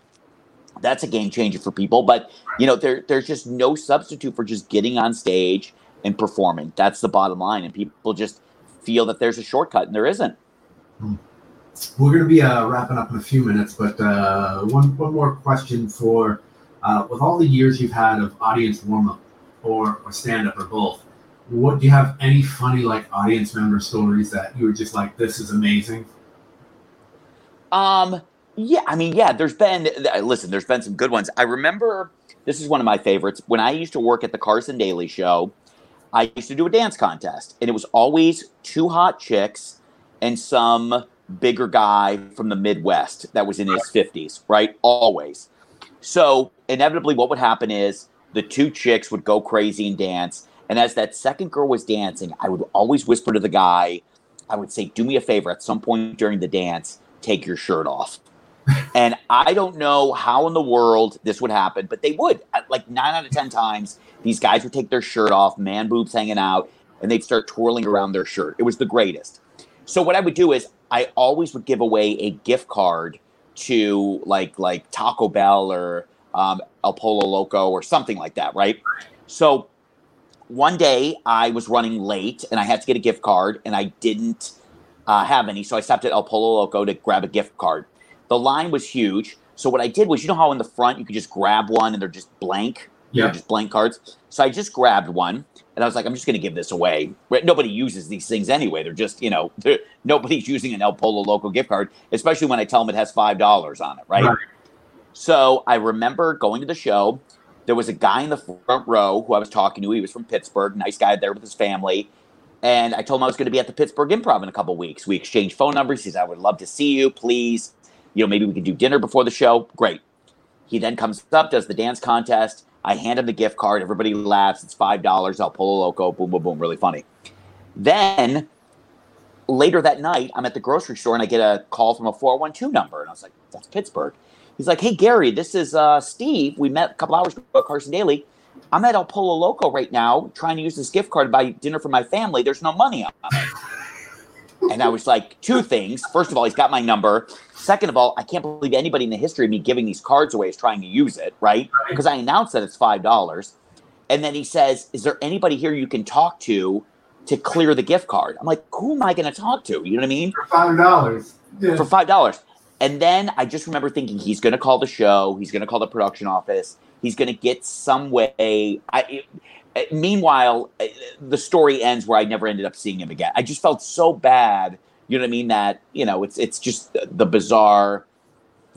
that's a game changer for people. But you know, there there's just no substitute for just getting on stage and performing. That's the bottom line. And people just feel that there's a shortcut and there isn't. We're going to be uh, wrapping up in a few minutes, but uh, one one more question for uh, with all the years you've had of audience warm up or, or stand up or both. What do you have any funny like audience member stories that you were just like, this is amazing? Um, yeah, I mean, yeah, there's been, listen, there's been some good ones. I remember, this is one of my favorites. When I used to work at the Carson Daly Show, I used to do a dance contest, and it was always two hot chicks and some bigger guy from the Midwest that was in his 50s, right? Always. So, inevitably, what would happen is the two chicks would go crazy and dance. And as that second girl was dancing, I would always whisper to the guy, I would say, Do me a favor at some point during the dance, take your shirt off. and I don't know how in the world this would happen, but they would. Like nine out of 10 times, these guys would take their shirt off, man boobs hanging out, and they'd start twirling around their shirt. It was the greatest. So what I would do is I always would give away a gift card to like like Taco Bell or um, El Pollo Loco or something like that, right? So one day I was running late and I had to get a gift card and I didn't uh, have any, so I stopped at El Pollo Loco to grab a gift card. The line was huge, so what I did was, you know how in the front you could just grab one and they're just blank, Yeah. just blank cards. So I just grabbed one and I was like, I'm just going to give this away. Nobody uses these things anyway. They're just, you know, nobody's using an El Pollo Loco gift card, especially when I tell them it has five dollars on it, right? Right. So I remember going to the show. There was a guy in the front row who I was talking to. He was from Pittsburgh, nice guy there with his family. And I told him I was going to be at the Pittsburgh Improv in a couple weeks. We exchanged phone numbers. He said, I would love to see you, please. You know, maybe we could do dinner before the show. Great. He then comes up, does the dance contest. I hand him the gift card. Everybody laughs. It's five dollars. El Pollo Loco. Boom, boom, boom. Really funny. Then later that night, I'm at the grocery store and I get a call from a 412 number. And I was like, that's Pittsburgh. He's like, hey, Gary, this is uh, Steve. We met a couple hours ago at Carson Daly. I'm at El Pollo Loco right now trying to use this gift card to buy dinner for my family. There's no money on it. And I was like, two things. First of all, he's got my number. Second of all, I can't believe anybody in the history of me giving these cards away is trying to use it, right? Because I announced that it's $5. And then he says, Is there anybody here you can talk to to clear the gift card? I'm like, Who am I going to talk to? You know what I mean? For five dollars. Yeah. for five dollars. And then I just remember thinking he's going to call the show. He's going to call the production office. He's going to get some way. I, it- meanwhile, uh, the story ends where I never ended up seeing him again. I just felt so bad. You know what I mean? That you know, it's it's just the, the bizarre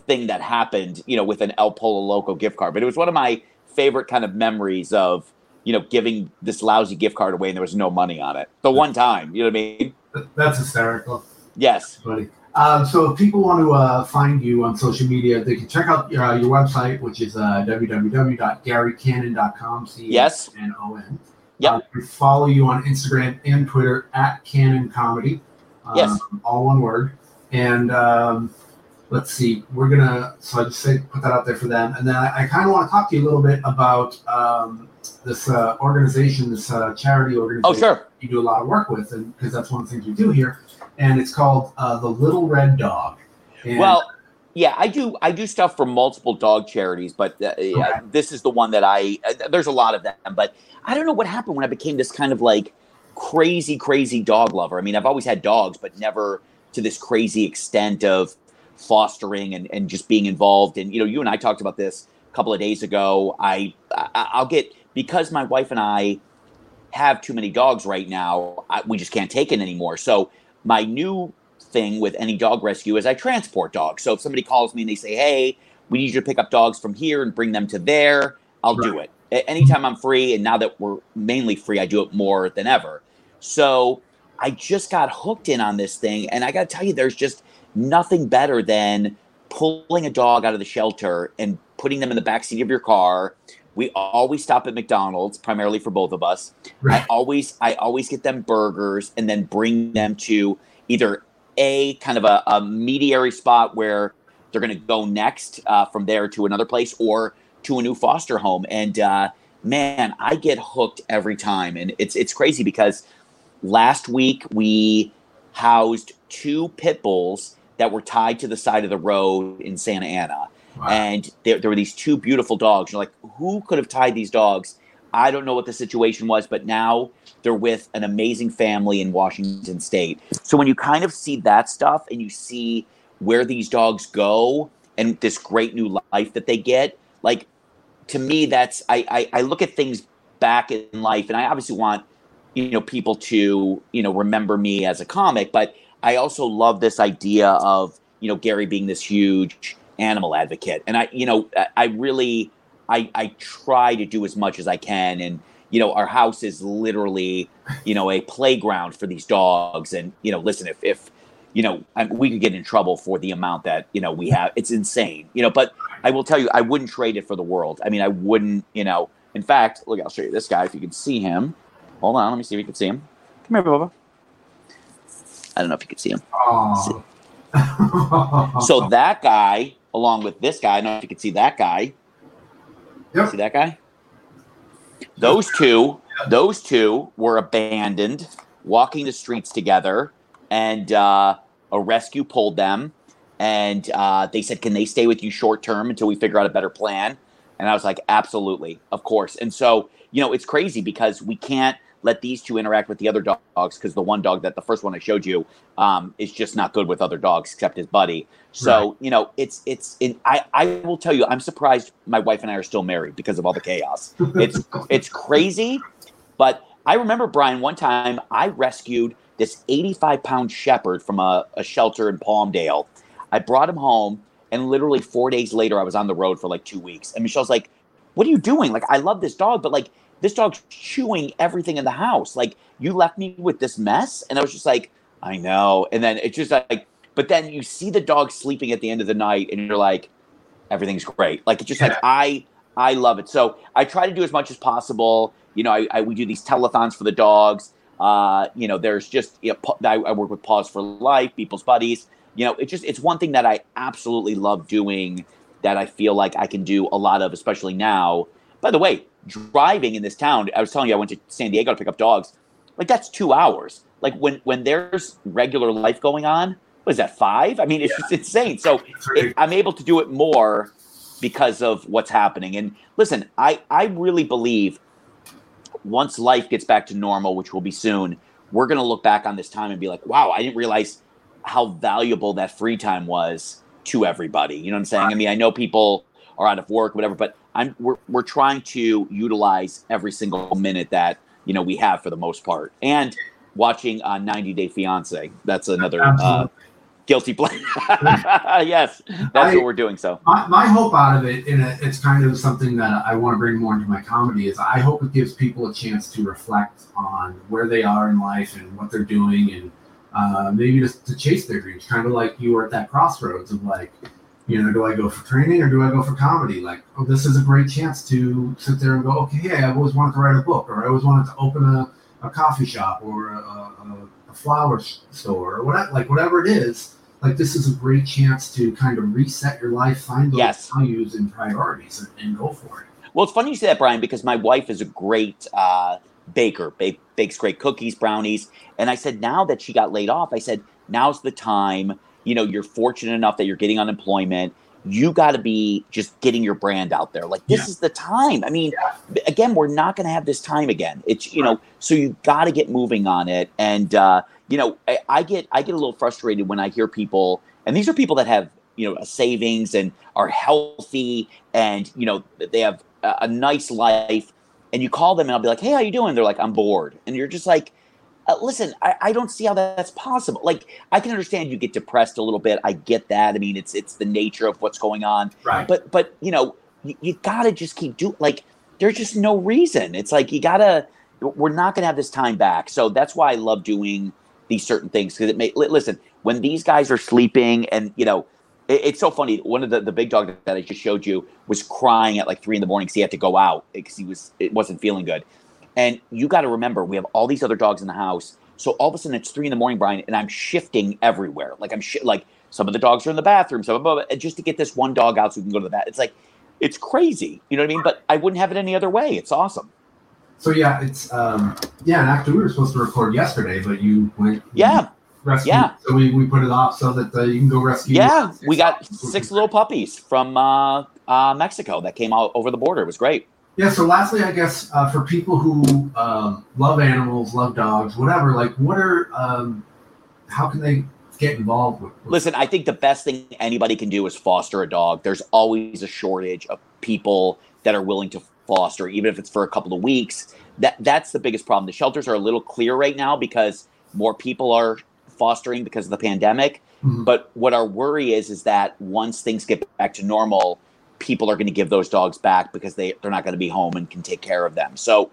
thing that happened. You know, with an El Pollo Loco gift card. But it was one of my favorite kind of memories of you know giving this lousy gift card away and there was no money on it. The one time. You know what I mean? That's hysterical, Yes. buddy. Um, so if people want to uh, find you on social media, they can check out your, uh, your website, which is uh, www.garycannon.com. Yes. C-A-N-O-N. Yep. Uh, follow you on Instagram and Twitter at Cannon Comedy. Um, Yes. All one word. And um, let's see, we're gonna. So I just say put that out there for them, and then I, I kind of want to talk to you a little bit about um, this uh, organization, this uh, charity organization Oh, sure. you do a lot of work with, and because that's one of the things we do here, and it's called uh, the Little Red Dog. And, Well, yeah, I do. I do stuff for multiple dog charities, but uh, yeah, Okay. this is the one that I. Uh, there's a lot of them, but I don't know what happened when I became this kind of like crazy, crazy dog lover. I mean, I've always had dogs, but never to this crazy extent of fostering and, and just being involved. And you know, you and I talked about this a couple of days ago. I, I I'll get because my wife and I have too many dogs right now. I, we just can't take it anymore. So my new thing with any dog rescue is I transport dogs. So if somebody calls me and they say, "Hey, we need you to pick up dogs from here and bring them to there," I'll do it. A- Anytime I'm free, and now that we're mainly free, I do it more than ever. So I just got hooked in on this thing, and I got to tell you, there's just nothing better than pulling a dog out of the shelter and putting them in the backseat of your car. We always stop at McDonald's, primarily for both of us. I Right. always I always get them burgers and then bring them to either a kind of a, a mediary spot where they're going to go next uh, from there to another place or to a new foster home. And uh, man, I get hooked every time, and it's it's crazy because last week we housed two pit bulls that were tied to the side of the road in Santa Ana And there, there were these two beautiful dogs. You're like, who could have tied these dogs? I don't know what the situation was, but now they're with an amazing family in Washington State. So when you kind of see that stuff and you see where these dogs go and this great new life that they get, like to me, that's I I, I look at things back in life, and I obviously want you know people to you know remember me as a comic, but I also love this idea of you know Gary being this huge animal advocate, and I you know I, really I I try to do as much as I can, and you know our house is literally you know a playground for these dogs, and you know listen if if you know I, we could get in trouble for the amount that you know we have, it's insane, you know, but I will tell you I wouldn't trade it for the world. I mean I wouldn't you know. In fact, look, I'll show you this guy if you can see him. Hold on, let me see if you can see him. Come here, Bubba. I don't know if you can see him. Oh. So that guy, along with this guy, I don't know if you can see that guy. Yep. See that guy? Those two, those two were abandoned, walking the streets together, and uh, a rescue pulled them, and uh, they said, "Can they stay with you short term until we figure out a better plan?" And I was like, absolutely, of course. And so, you know, it's crazy because we can't let these two interact with the other dogs because the one dog that the first one I showed you um, is just not good with other dogs except his buddy. So right. you know, it's it's. In, I I will tell you, I'm surprised my wife and I are still married because of all the chaos. It's it's crazy, but I remember Brian one time I rescued this 85 pound shepherd from a, a shelter in Palmdale. I brought him home, and literally four days later, I was on the road for like two weeks. And Michelle's like, "What are you doing? Like, I love this dog, but like." This dog's chewing everything in the house. Like you left me with this mess. And I was just like, I know. And then it's just like, but then you see the dog sleeping at the end of the night and you're like, everything's great. Like it's just yeah. like, I, I love it. So I try to do as much as possible. You know, I, I we do these telethons for the dogs. Uh, you know, there's just, you know, I, I work with Paws for Life, People's Buddies. You know, it's just, it's one thing that I absolutely love doing that I feel like I can do a lot of, especially now. By the way, driving in this town, I was telling you I went to San Diego to pick up dogs. Like that's two hours. Like when when there's regular life going on, what is that five? I mean, it's yeah. just insane. So it, I'm able to do it more because of what's happening. And listen, I I really believe once life gets back to normal, which will be soon, we're going to look back on this time and be like, wow, I didn't realize how valuable that free time was to everybody. You know what I'm saying? I mean, I know people are out of work, whatever, but I'm we're we're trying to utilize every single minute that you know we have for the most part, and watching uh, 90 Day Fiance. That's another uh, guilty pleasure. yes, that's I, what we're doing. So my, my hope out of it, and it's kind of something that I want to bring more into my comedy, is I hope it gives people a chance to reflect on where they are in life and what they're doing, and uh, maybe just to chase their dreams. Kind of like you were at that crossroads of like you know, do I go for training or do I go for comedy? Like, oh, this is a great chance to sit there and go, okay, hey, I've always wanted to write a book, or I always wanted to open a, a coffee shop or a, a, a flower store or whatever, like whatever it is. Like, this is a great chance to kind of reset your life, find those yes. values and priorities, and, and, go for it. Well, it's funny you say that, Brian, because my wife is a great uh, baker, ba- bakes great cookies, brownies, and I said now that she got laid off, I said now's the time you know you're fortunate enough that you're getting unemployment. You got to be just getting your brand out there. Like this yeah. is the time. I mean again we're not going to have this time again. It's you know so you got to get moving on it. And uh, you know I, I, get i get a little frustrated when i hear people and these are people that have you know a savings and are healthy and you know they have a, a nice life. And you call them and i'll be like hey how you doing? They're like i'm bored. And you're just like uh, listen, I, I, don't see how that's possible. Like, I can understand you get depressed a little bit. I get that. I mean, it's it's the nature of what's going on. Right. But but you know, you, you gotta just keep doing. Like, there's just no reason. It's like you gotta. We're not gonna have this time back. So that's why I love doing these certain things because it may listen when these guys are sleeping and you know. It, it's so funny. One of the, the big dog that I just showed you was crying at like three in the morning because he had to go out because he was it wasn't feeling good. And you got to remember, we have all these other dogs in the house. So all of a sudden, it's three in the morning, Brian, and I'm shifting everywhere. Like I'm sh- like some of the dogs are in the bathroom, some of them, just to get this one dog out so we can go to the bath. It's like it's crazy, you know what I mean? But I wouldn't have it any other way. It's awesome. So yeah, it's um yeah, and actually we were supposed to record yesterday, but you went yeah. Rescue. Yeah. So we, we put it off so that uh, you can go rescue. Yeah, we got six little puppies from uh, uh, Mexico that came out over the border. It was great. Yeah. So, lastly, I guess uh, for people who um, love animals, love dogs, whatever, like, what are, um, how can they get involved with, with? Listen, I think the best thing anybody can do is foster a dog. There's always a shortage of people that are willing to foster, even if it's for a couple of weeks. That that's the biggest problem. The shelters are a little clear right now because more people are fostering because of the pandemic. Mm-hmm. But what our worry is is that once things get back to normal people are going to give those dogs back because they, they're not going to be home and can take care of them. So,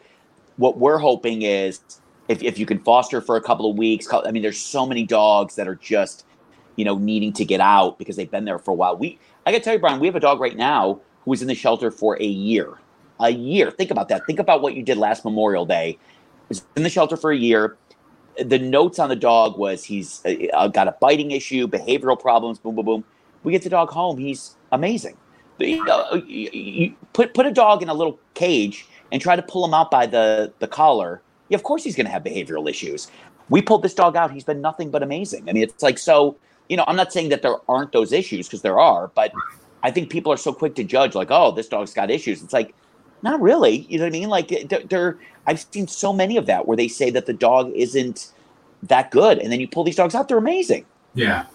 what we're hoping is if, if you can foster for a couple of weeks, I mean, there's so many dogs that are just, you know, needing to get out because they've been there for a while. We, I got to tell you, Brian, we have a dog right now who was in the shelter for a year. A year. Think about that. Think about what you did last Memorial Day. Was in the shelter for a year. The notes on the dog was he's uh, got a biting issue, behavioral problems, boom, boom, boom. We get the dog home. He's amazing you, know, you put put a dog in a little cage and try to pull him out by the the collar. Yeah, of course he's going to have behavioral issues. We pulled this dog out. He's been nothing but amazing. I mean, it's like so. You know, I'm not saying that there aren't those issues because there are, but I think people are so quick to judge, like, oh, this dog's got issues. It's like, not really. You know what I mean? Like, they're I've seen so many of that where they say that the dog isn't that good, and then you pull these dogs out, they're amazing. Yeah.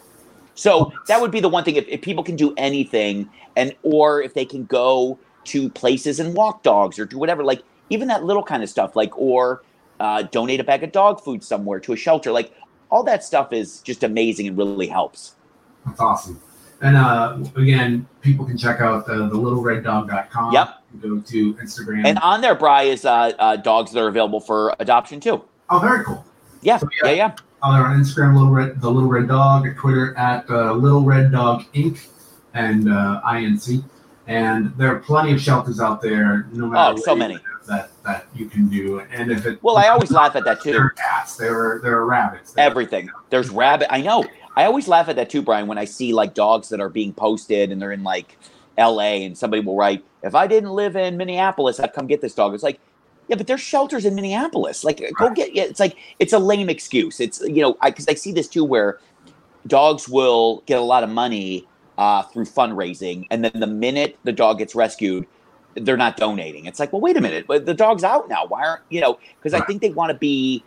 So that would be the one thing if, if people can do anything, and or if they can go to places and walk dogs or do whatever, like even that little kind of stuff, like or uh, donate a bag of dog food somewhere to a shelter, like all that stuff is just amazing and really helps. That's awesome. And uh, again, people can check out the, the littlereddog.com. Yep. Go to Instagram. And on there, Bry, is uh, uh, dogs that are available for adoption too. oh, very cool. Yeah, So, yeah, yeah. yeah. Uh, they're on Instagram, Little Red, the Little Red Dog, at Twitter at uh, Little Red Dog Inc. and uh, INC. And there are plenty of shelters out there, no matter Oh, so many. that that you can do. And if it Well, I always laugh at that too. there are cats, there are there are rabbits, there are- Everything. There's rabbit. I know. I always laugh at that too, Brian, when I see like dogs that are being posted and they're in like LA and somebody will write, if I didn't live in Minneapolis, I'd come get this dog. It's like, yeah, but there's shelters in Minneapolis. Like, go get, yeah, it's like, it's a lame excuse. It's, you know, I, cause I see this too where dogs will get a lot of money uh, through fundraising. And then the minute the dog gets rescued, they're not donating. It's like, well, wait a minute, but the dog's out now. Why aren't, you know, because I think they want to be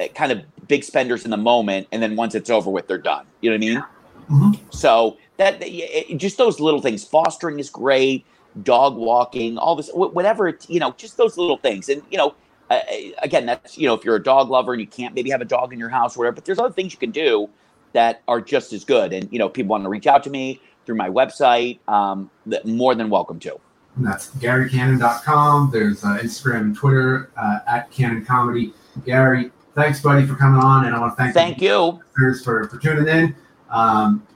uh, kind of big spenders in the moment. And then once it's over with, they're done. You know what I mean? Mhm. So that it, just those little things. Fostering is great. Dog walking, all this, whatever. It's, you know, just those little things. And you know, uh, again, that's you know, if you're a dog lover and you can't maybe have a dog in your house or whatever, but there's other things you can do that are just as good. And you know, people want to reach out to me through my website. Um, that more than welcome to. And that's GaryCannon.com. There's uh, Instagram and Twitter uh, at Cannon Comedy. Gary, thanks, buddy, for coming on. And I want to thank, Thank you. listeners for, for tuning in. Um,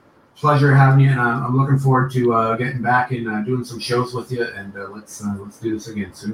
pleasure having you, and I'm, looking forward to uh, getting back and uh, doing some shows with you. And uh, let's uh, let's do this again soon.